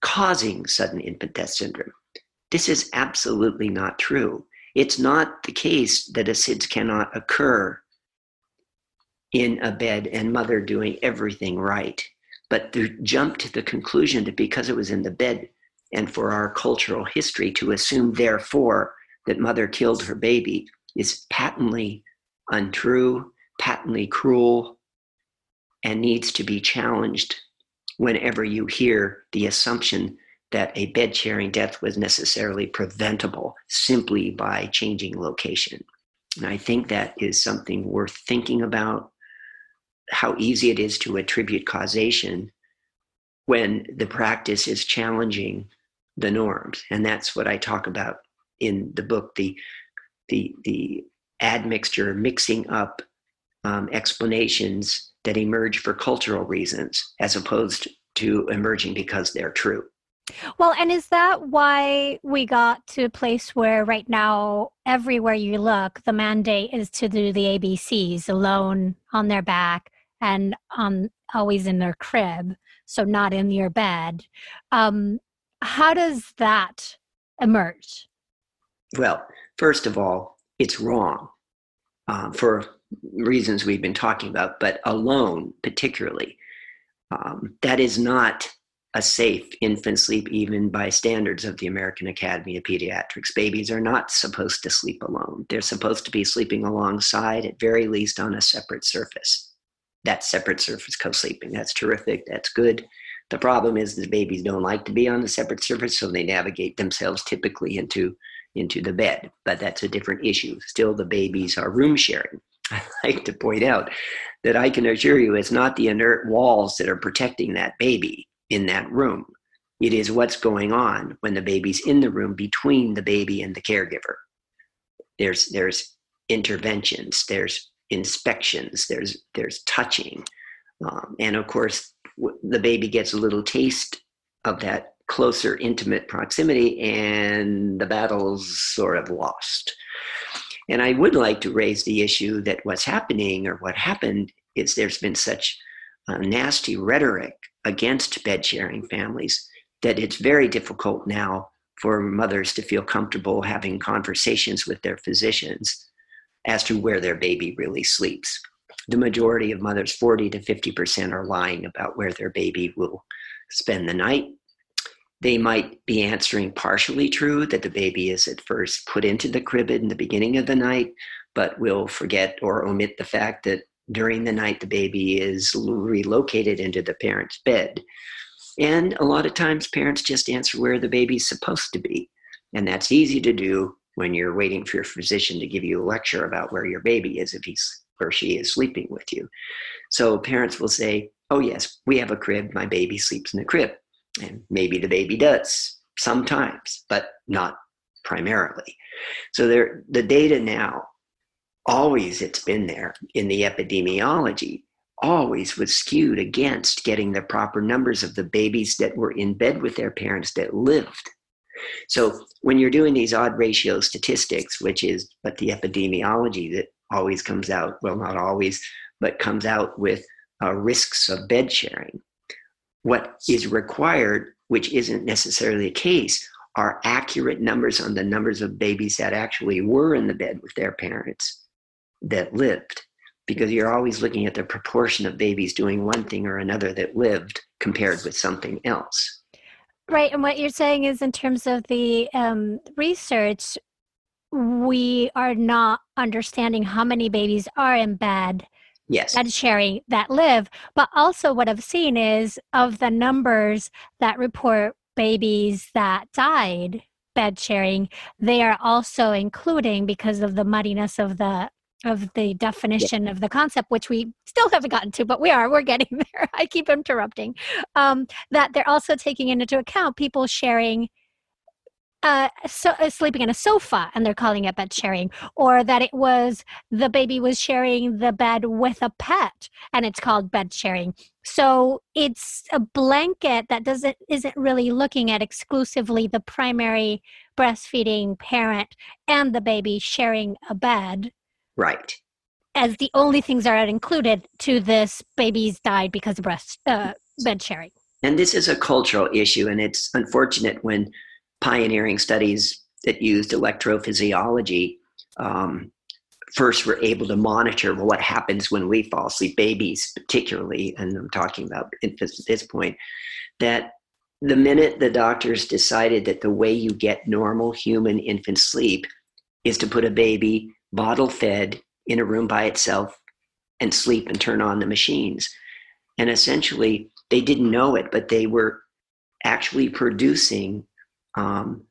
causing sudden infant death syndrome. This is absolutely not true. It's not the case that a SIDS cannot occur in a bed and mother doing everything right. But to jump to the conclusion that because it was in the bed and for our cultural history to assume, therefore, that mother killed her baby is patently untrue, patently cruel, and needs to be challenged whenever you hear the assumption that a bed sharing death was necessarily preventable simply by changing location. And I think that is something worth thinking about how easy it is to attribute causation when the practice is challenging the norms. And that's what I talk about in the book the, the, the admixture, mixing up um, explanations that emerge for cultural reasons as opposed to emerging because they're true. Well, and is that why we got to a place where right now, everywhere you look, the mandate is to do the ABCs alone on their back and um, always in their crib, so not in your bed. Um, how does that emerge? Well, first of all, it's wrong um, for reasons we've been talking about, but alone, particularly, um, that is not a safe infant sleep, even by standards of the American Academy of Pediatrics. Babies are not supposed to sleep alone. They're supposed to be sleeping alongside, at very least on a separate surface. That separate surface co sleeping. That's terrific. That's good. The problem is the babies don't like to be on the separate surface, so they navigate themselves typically into, into the bed. But that's a different issue. Still, the babies are room sharing. <laughs> I like to point out that I can assure you it's not the inert walls that are protecting that baby in that room. It is what's going on when the baby's in the room between the baby and the caregiver. There's there's interventions, there's inspections, there's there's touching, um, and of course the baby gets a little taste of that closer intimate proximity, and the battle's sort of lost. And I would like to raise the issue that what's happening or what happened is there's been such nasty rhetoric against bed sharing families that it's very difficult now for mothers to feel comfortable having conversations with their physicians as to where their baby really sleeps. The majority of mothers, 40 to 50%, are lying about where their baby will spend the night. They might be answering partially true that the baby is at first put into the crib in the beginning of the night, but will forget or omit the fact that during the night the baby is relocated into the parent's bed. And a lot of times parents just answer where the baby's supposed to be. And that's easy to do when you're waiting for your physician to give you a lecture about where your baby is if he's or she is sleeping with you. So parents will say, Oh, yes, we have a crib. My baby sleeps in the crib. And maybe the baby does sometimes, but not primarily. So there, the data now always it's been there in the epidemiology always was skewed against getting the proper numbers of the babies that were in bed with their parents that lived so when you're doing these odd ratio statistics which is but the epidemiology that always comes out well not always but comes out with uh, risks of bed sharing what is required which isn't necessarily the case are accurate numbers on the numbers of babies that actually were in the bed with their parents that lived because you're always looking at the proportion of babies doing one thing or another that lived compared with something else. Right. And what you're saying is, in terms of the um, research, we are not understanding how many babies are in bed. Yes. Bed sharing that live. But also, what I've seen is of the numbers that report babies that died bed sharing, they are also including because of the muddiness of the of the definition yeah. of the concept, which we still haven't gotten to, but we are, we're getting <laughs> there. I keep interrupting. Um, that they're also taking into account people sharing. Uh, so, uh, sleeping in a sofa and they're calling it bed sharing or that it was the baby was sharing the bed with a pet and it's called bed sharing so it's a blanket that doesn't isn't really looking at exclusively the primary breastfeeding parent and the baby sharing a bed Right. As the only things that are included to this babies died because of breast uh, bed sharing. And this is a cultural issue, and it's unfortunate when pioneering studies that used electrophysiology um, first were able to monitor well, what happens when we fall asleep, babies particularly, and I'm talking about infants at this point, that the minute the doctors decided that the way you get normal human infant sleep is to put a baby bottle fed in a room by itself and sleep and turn on the machines. And essentially, they didn't know it, but they were actually producing um,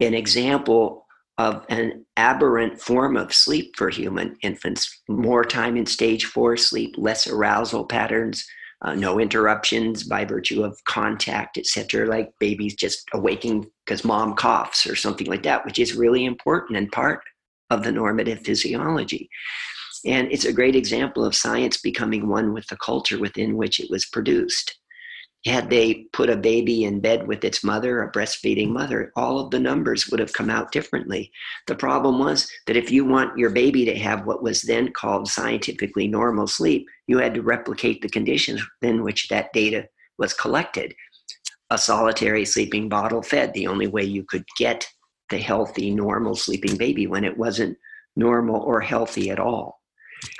an example of an aberrant form of sleep for human infants more time in stage four sleep, less arousal patterns. Uh, no interruptions by virtue of contact, etc., like babies just awaking because mom coughs or something like that, which is really important and part of the normative physiology. And it's a great example of science becoming one with the culture within which it was produced. had they put a baby in bed with its mother, a breastfeeding mother, all of the numbers would have come out differently. The problem was that if you want your baby to have what was then called scientifically normal sleep, you had to replicate the conditions in which that data was collected. A solitary sleeping bottle fed, the only way you could get the healthy, normal sleeping baby when it wasn't normal or healthy at all.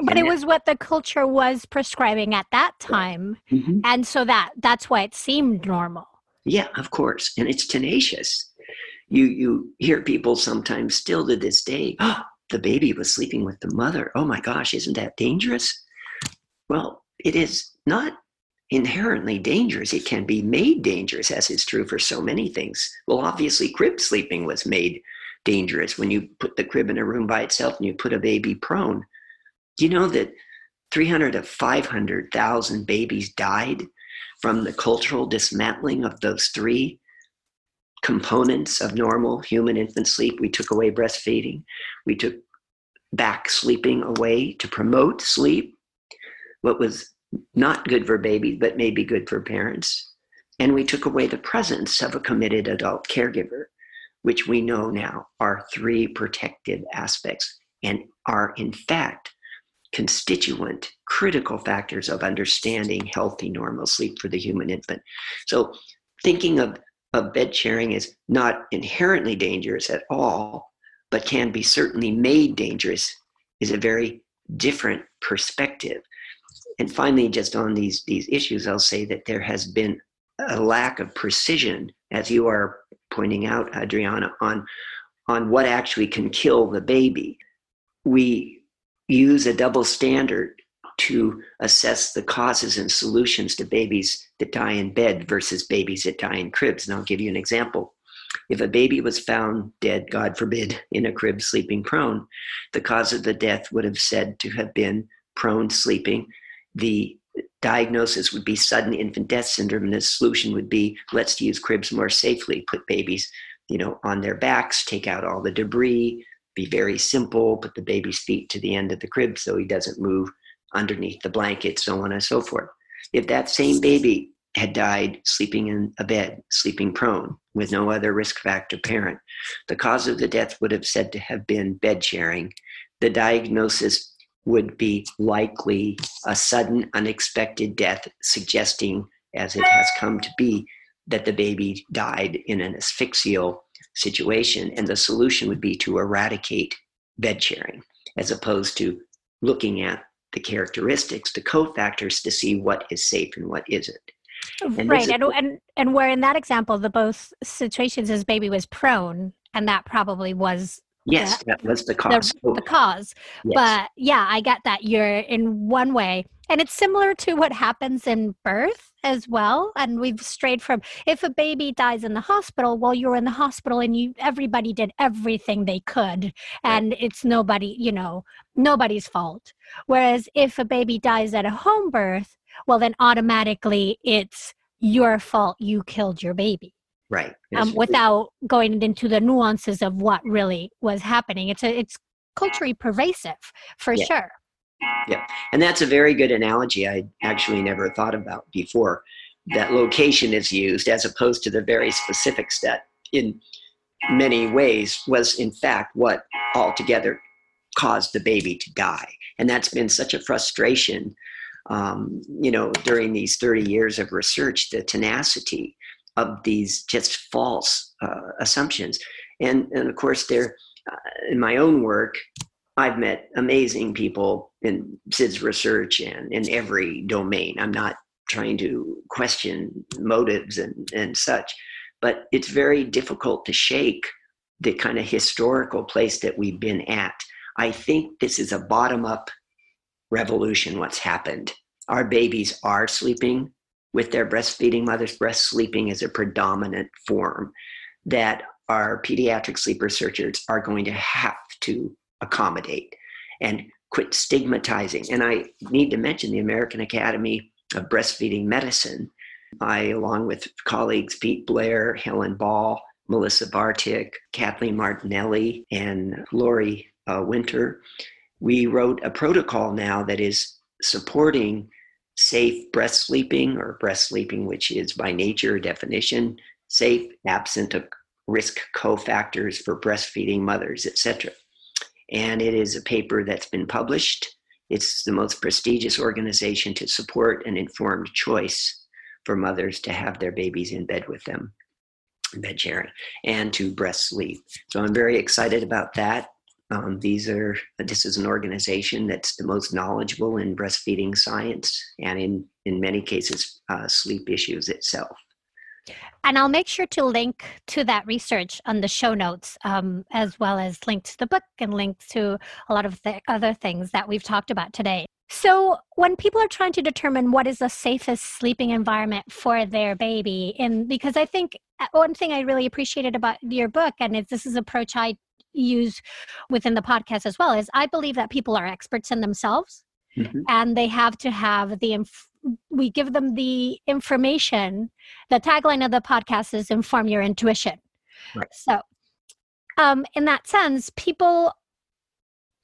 But and it was what the culture was prescribing at that time. Mm-hmm. And so that that's why it seemed normal. Yeah, of course. And it's tenacious. You you hear people sometimes still to this day, oh, the baby was sleeping with the mother. Oh my gosh, isn't that dangerous? Well, it is not inherently dangerous. It can be made dangerous, as is true for so many things. Well, obviously, crib sleeping was made dangerous when you put the crib in a room by itself and you put a baby prone. Do you know that 300 to 500,000 babies died from the cultural dismantling of those three components of normal human infant sleep? We took away breastfeeding, we took back sleeping away to promote sleep, what was not good for babies, but maybe good for parents. And we took away the presence of a committed adult caregiver, which we know now are three protective aspects and are, in fact, constituent critical factors of understanding healthy normal sleep for the human infant so thinking of, of bed sharing is not inherently dangerous at all but can be certainly made dangerous is a very different perspective and finally just on these these issues i'll say that there has been a lack of precision as you are pointing out adriana on on what actually can kill the baby we use a double standard to assess the causes and solutions to babies that die in bed versus babies that die in cribs. And I'll give you an example. If a baby was found dead, God forbid, in a crib sleeping prone, the cause of the death would have said to have been prone sleeping. The diagnosis would be sudden infant death syndrome, and the solution would be let's use cribs more safely, put babies, you know, on their backs, take out all the debris, be very simple, put the baby's feet to the end of the crib so he doesn't move underneath the blanket, so on and so forth. If that same baby had died sleeping in a bed, sleeping prone, with no other risk factor parent, the cause of the death would have said to have been bed sharing. The diagnosis would be likely a sudden, unexpected death, suggesting, as it has come to be, that the baby died in an asphyxial situation. And the solution would be to eradicate bed sharing as opposed to looking at the characteristics, the cofactors to see what is safe and what isn't. And right. And, and, and where in that example, the both situations his baby was prone, and that probably was Yes, the, that was the cause. The, the cause. Yes. But yeah, I get that. You're in one way and it's similar to what happens in birth as well. And we've strayed from if a baby dies in the hospital, well, you're in the hospital and you everybody did everything they could. And right. it's nobody, you know, nobody's fault. Whereas if a baby dies at a home birth, well then automatically it's your fault you killed your baby right um, without going into the nuances of what really was happening it's a it's culturally pervasive for yeah. sure yeah, and that's a very good analogy. I actually never thought about before. That location is used as opposed to the very specifics that, in many ways, was in fact what altogether caused the baby to die. And that's been such a frustration, um, you know, during these 30 years of research, the tenacity of these just false uh, assumptions. And, and of course, there, uh, in my own work, I've met amazing people in SIDS research and in every domain. I'm not trying to question motives and, and such, but it's very difficult to shake the kind of historical place that we've been at. I think this is a bottom up revolution, what's happened. Our babies are sleeping with their breastfeeding mothers. Breast sleeping is a predominant form that our pediatric sleep researchers are going to have to accommodate and quit stigmatizing. And I need to mention the American Academy of Breastfeeding Medicine. I, along with colleagues Pete Blair, Helen Ball, Melissa Bartick, Kathleen Marinelli, and Lori uh, Winter, we wrote a protocol now that is supporting safe breast sleeping or breast sleeping, which is by nature definition safe, absent of risk cofactors for breastfeeding mothers, etc. And it is a paper that's been published. It's the most prestigious organization to support an informed choice for mothers to have their babies in bed with them, bed sharing, and to breast sleep. So I'm very excited about that. Um, these are this is an organization that's the most knowledgeable in breastfeeding science and in in many cases uh, sleep issues itself. And I'll make sure to link to that research on the show notes, um, as well as link to the book and link to a lot of the other things that we've talked about today. So, when people are trying to determine what is the safest sleeping environment for their baby, and because I think uh, one thing I really appreciated about your book, and this is approach I use within the podcast as well, is I believe that people are experts in themselves. Mm-hmm. And they have to have the inf- we give them the information. The tagline of the podcast is inform your intuition. Right. So, um, in that sense, people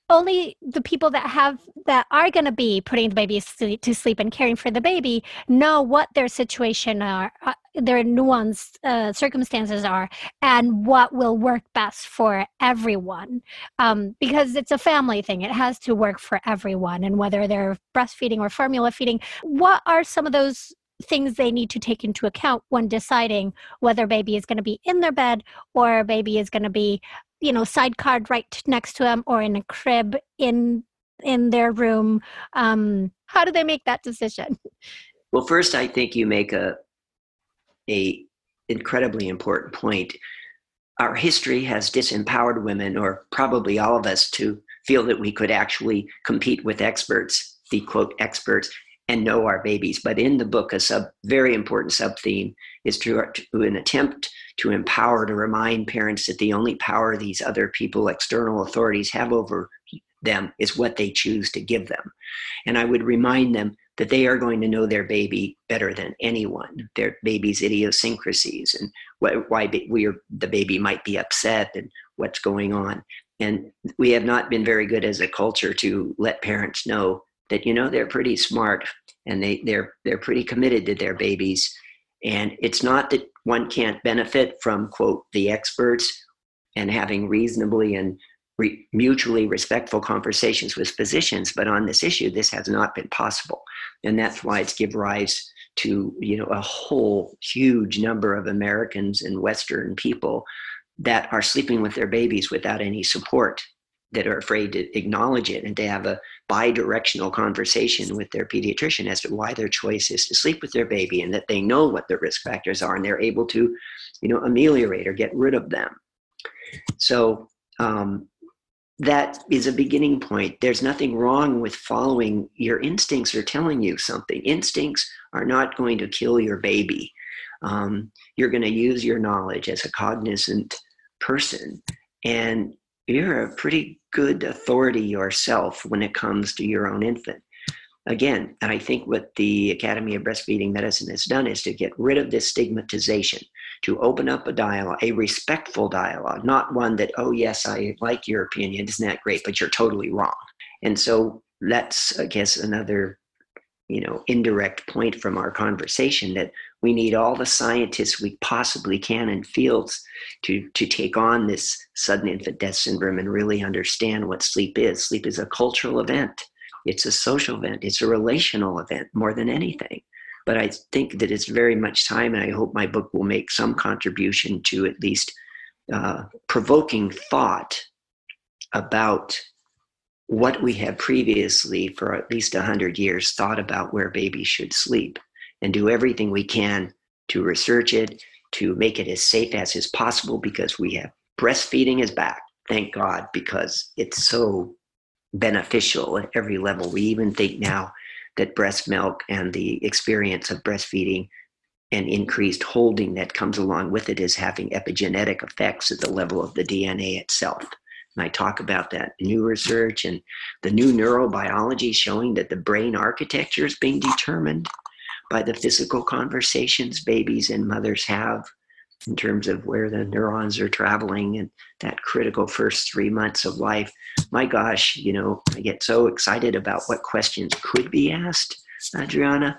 only the people that have that are going to be putting the baby to sleep and caring for the baby know what their situation are uh, their nuanced uh, circumstances are and what will work best for everyone. Um, because it's a family thing. It has to work for everyone. And whether they're breastfeeding or formula feeding what are some of those things they need to take into account when deciding whether baby is going to be in their bed or baby is going to be you know sidecard right next to them or in a crib in in their room um how do they make that decision? <laughs> Well first i think you make a a incredibly important point. Our history has disempowered women or probably all of us to feel that we could actually compete with experts the quote experts and know our babies. But in the book, a sub very important sub theme is to, an attempt to empower, to remind parents that the only power these other people, external authorities, have over them is what they choose to give them. And I would remind them that they are going to know their baby better than anyone, their baby's idiosyncrasies and why we are, the baby might be upset and what's going on. And we have not been very good as a culture to let parents know that you know they're pretty smart and they they're they're pretty committed to their babies. And it's not that one can't benefit from quote the experts and having reasonably and re- mutually respectful conversations with physicians but on this issue this has not been possible. And that's why it's give rise to you know a whole huge number of americans and western people that are sleeping with their babies without any support that are afraid to acknowledge it and to have a bi-directional conversation with their pediatrician as to why their choice is to sleep with their baby and that they know what the risk factors are and they're able to you know ameliorate or get rid of them. So um, that is a beginning point. There's nothing wrong with following your instincts or telling you something. Instincts are not going to kill your baby. Um, you're going to use your knowledge as a cognizant person and you're a pretty good authority yourself when it comes to your own infant. Again, and I think what the Academy of Breastfeeding Medicine has done is to get rid of this stigmatization, to open up a dialogue, a respectful dialogue, not one that, oh, yes, I like your opinion, isn't that great, but you're totally wrong. And so that's, I guess, another you know indirect point from our conversation that we need all the scientists we possibly can in fields to, to take on this sudden infant death syndrome and really understand what sleep is. Sleep is a cultural event, it's a social event, it's a relational event more than anything. But I think that it's very much time, and I hope my book will make some contribution to at least uh, provoking thought about what we have previously, for at least 100 years, thought about where babies should sleep and do everything we can to research it, to make it as safe as is possible because we have breastfeeding is back. Thank God, because it's so beneficial at every level. We even think now that breast milk and the experience of breastfeeding and increased holding that comes along with it is having epigenetic effects at the level of the DNA itself. And I talk about that new research and the new neurobiology showing that the brain architecture is being determined by the physical conversations babies and mothers have in terms of where the neurons are traveling and that critical first three months of life. My gosh, you know, I get so excited about what questions could be asked Adriana.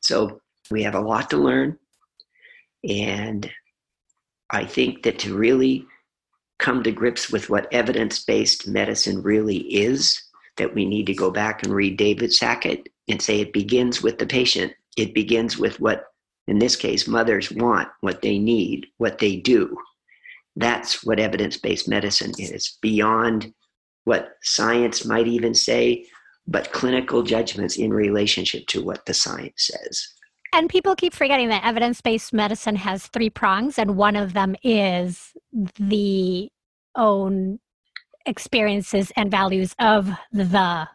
So we have a lot to learn. And I think that to really come to grips with what evidence based medicine really is, that we need to go back and read David Sackett and say it begins with the patient. It begins with what, in this case, mothers want, what they need, what they do. That's what evidence based medicine is, beyond what science might even say, but clinical judgments in relationship to what the science says. And people keep forgetting that evidence based medicine has three prongs, and one of them is the own experiences and values of the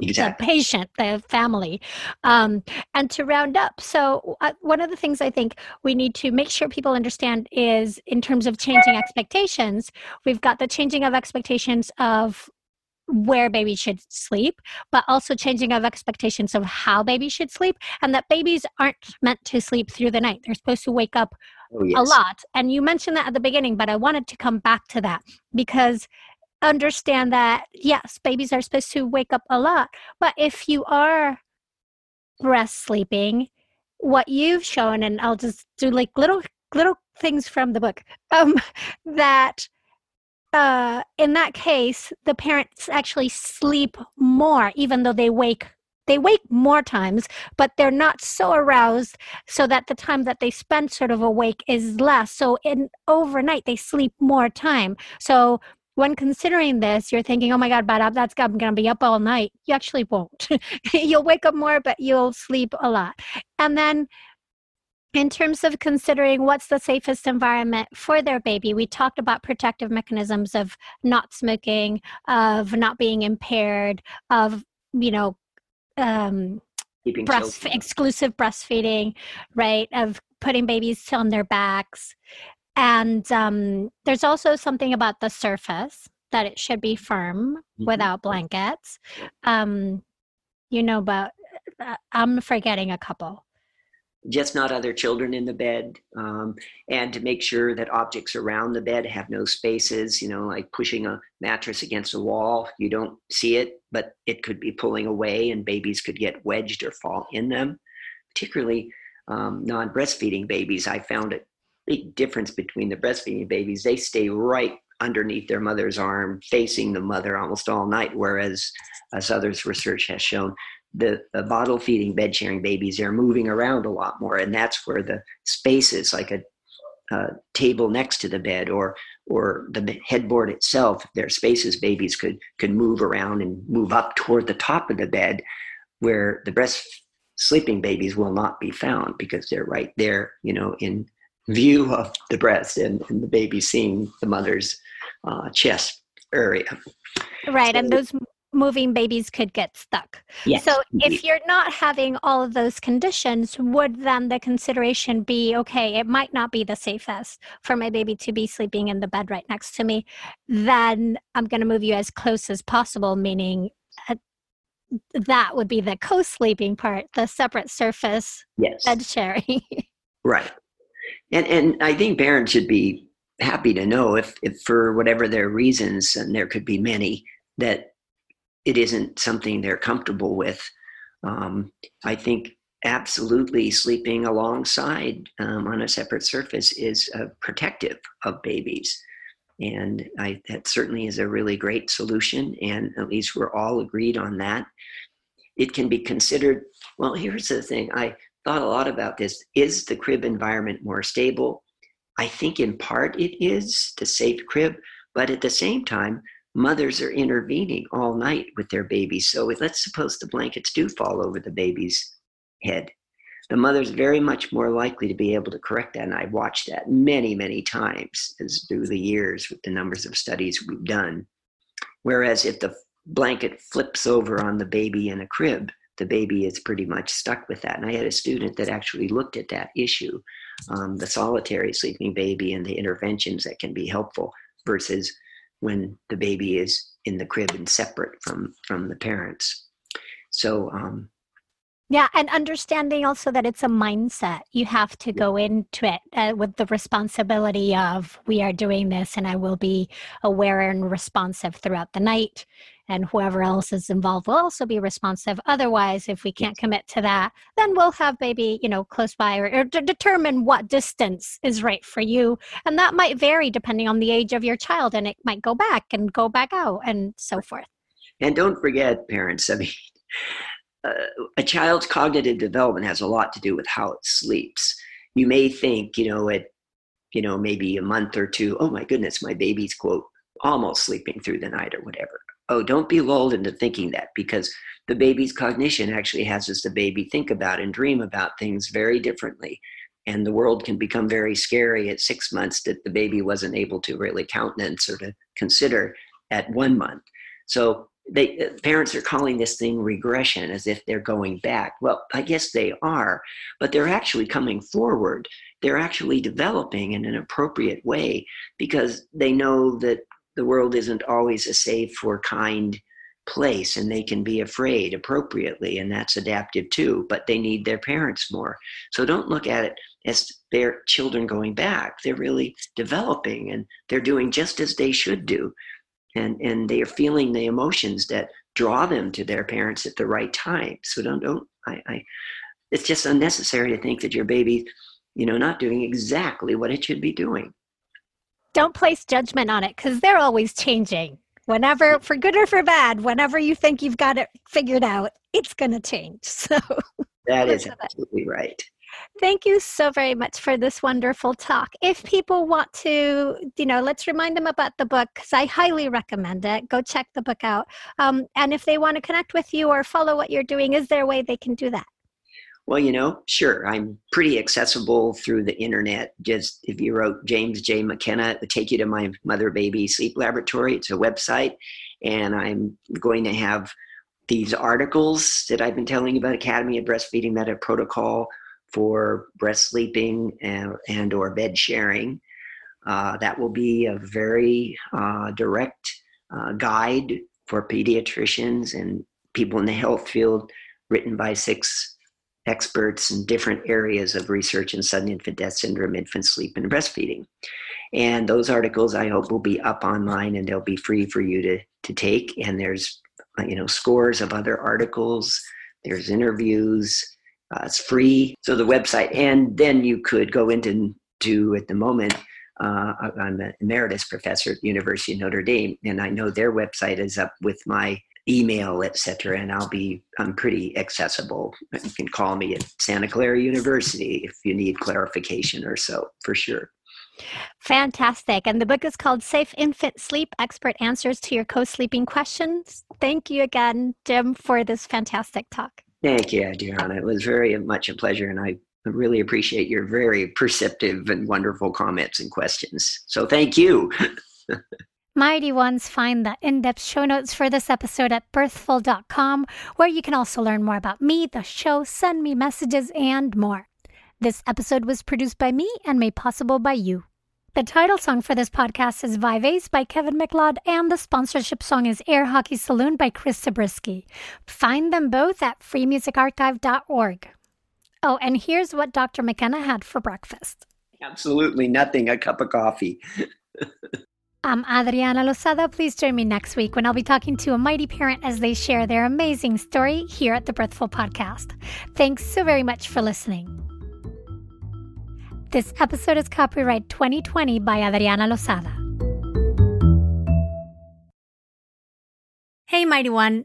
exactly. the patient, the family. Um, and to round up, so uh, one of the things I think we need to make sure people understand is in terms of changing expectations, we've got the changing of expectations of where babies should sleep, but also changing of expectations of how babies should sleep, and that babies aren't meant to sleep through the night. They're supposed to wake up oh, yes. a lot. And you mentioned that at the beginning, but I wanted to come back to that because understand that yes, babies are supposed to wake up a lot, but if you are breast sleeping, what you've shown, and I'll just do like little little things from the book, um, <laughs> that uh, in that case, the parents actually sleep more, even though they wake they wake more times, but they're not so aroused so that the time that they spend sort of awake is less. So in overnight they sleep more time. So when considering this, you're thinking, oh my God, bad that's I'm going to be up all night. You actually won't. <laughs> you'll wake up more, but you'll sleep a lot. And then in terms of considering what's the safest environment for their baby, we talked about protective mechanisms of not smoking, of not being impaired, of, you know, um, breast, exclusive breastfeeding, right? Of putting babies on their backs. And um, there's also something about the surface that it should be firm mm-hmm. without blankets. Um, you know, but uh, I'm forgetting a couple. Just not other children in the bed, um, and to make sure that objects around the bed have no spaces. You know, like pushing a mattress against a wall, you don't see it, but it could be pulling away, and babies could get wedged or fall in them. Particularly um, non-breastfeeding babies, I found it big difference between the breastfeeding babies. They stay right underneath their mother's arm, facing the mother almost all night, whereas, as others' research has shown, the, the bottle feeding, bed sharing babies are moving around a lot more, and that's where the spaces, like a, table next to the bed or or the headboard itself, their spaces, babies could could move around and move up toward the top of the bed, where the breast sleeping babies will not be found because they're right there, you know, in view of the breast and, and the baby seeing the mother's uh, chest area. Right, so, and those moving babies could get stuck. Yes, so if you're not having all of those conditions, would then the consideration be okay, it might not be the safest for my baby to be sleeping in the bed right next to me, then I'm going to move you as close as possible, meaning uh, that would be the co-sleeping part, the separate surface yes. bed sharing. <laughs> right. And and I think parents should be happy to know if, if for whatever their reasons, and there could be many, that it isn't something they're comfortable with. Um, I think absolutely sleeping alongside um, on a separate surface is uh, protective of babies. And I, that certainly is a really great solution. And at least we're all agreed on that. It can be considered, well, here's the thing I, thought a lot about this. Is the crib environment more stable? I think in part it is the safe crib, but at the same time, mothers are intervening all night with their babies. So let's suppose the blankets do fall over the baby's head. The mother's very much more likely to be able to correct that. And I've watched that many, many times as through the years with the numbers of studies we've done. Whereas if the blanket flips over on the baby in a crib, the baby is pretty much stuck with that. And I had a student that actually looked at that issue, um, the solitary sleeping baby and the interventions that can be helpful versus when the baby is in the crib and separate from from the parents. So um, yeah, and understanding also that it's a mindset. You have to go into it uh, with the responsibility of we are doing this, and I will be aware and responsive throughout the night and whoever else is involved will also be responsive. Otherwise, if we can't commit to that, then we'll have baby, you know, close by or, or determine what distance is right for you. And that might vary depending on the age of your child, and it might go back and go back out and so forth. And don't forget, parents, I mean, <laughs> uh, a child's cognitive development has a lot to do with how it sleeps. You may think, you know, at, you know, maybe a month or two, oh my goodness, my baby's quote, almost sleeping through the night or whatever. Oh, don't be lulled into thinking that because the baby's cognition actually has as the baby think about and dream about things very differently. And the world can become very scary at six months that the baby wasn't able to really countenance or to consider at one month. So they uh, parents are calling this thing regression as if they're going back well i guess they are but they're actually coming forward they're actually developing in an appropriate way because they know that the world isn't always a safe or kind place and they can be afraid appropriately and that's adaptive too but they need their parents more. So don't look at it as their children going back. They're really developing and they're doing just as they should do. And and they are feeling the emotions that draw them to their parents at the right time. So don't don't i, I it's just unnecessary to think that your baby you know not doing exactly what it should be doing don't place judgment on it because they're always changing whenever for good or for bad whenever you think you've got it figured out it's going to change <laughs> so that is absolutely right Thank you so very much for this wonderful talk. If people want to, you know, let's remind them about the book because I highly recommend it. Go check the book out. Um, and if they want to connect with you or follow what you're doing, is there a way they can do that? Well, you know, sure. I'm pretty accessible through the internet. Just if you wrote James J. McKenna, it would take you to my mother baby sleep laboratory. It's a website. And I'm going to have these articles that I've been telling you about Academy of Breastfeeding Meta Protocol for breast sleeping and, and or bed sharing. Uh, that will be a very uh, direct uh, guide for pediatricians and people in the health field, written by six experts in different areas of research in sudden infant death syndrome, infant sleep, and breastfeeding. And those articles, I hope, will be up online and they'll be free for you to to take. And there's you know scores of other articles. There's interviews. Uh, it's free. So the website, and then you could go into to at the moment. Uh, I'm an emeritus professor at the University of Notre Dame, and I know their website is up with my email, etc. And I'll be I'm pretty accessible. You can call me at Santa Clara University if you need clarification or so, for sure. Fantastic. And the book is called Safe Infant Sleep Expert Answers to Your Co Sleeping Questions. Thank you again, Jim, for this fantastic talk. Thank you, Adriana. It was very much a pleasure, and I really appreciate your very perceptive and wonderful comments and questions. So thank you. <laughs> Mighty Ones find the in depth show notes for this episode at birthful.com, where you can also learn more about me, the show, send me messages, and more. This episode was produced by me and made possible by you. The title song for this podcast is Vibe Ace by Kevin MacLeod, and the sponsorship song is Air Hockey Saloon by Chris Zabriskie. Find them both at freemusicarchive.org. Oh, and here's what Dr. McKenna had for breakfast. Absolutely nothing, a cup of coffee. <laughs> I'm Adriana Lozada. Please join me next week when I'll be talking to a mighty parent as they share their amazing story here at the Birthful Podcast. Thanks so very much for listening. This episode is copyright 2020 by Adriana Lozada. Hey, Mighty One.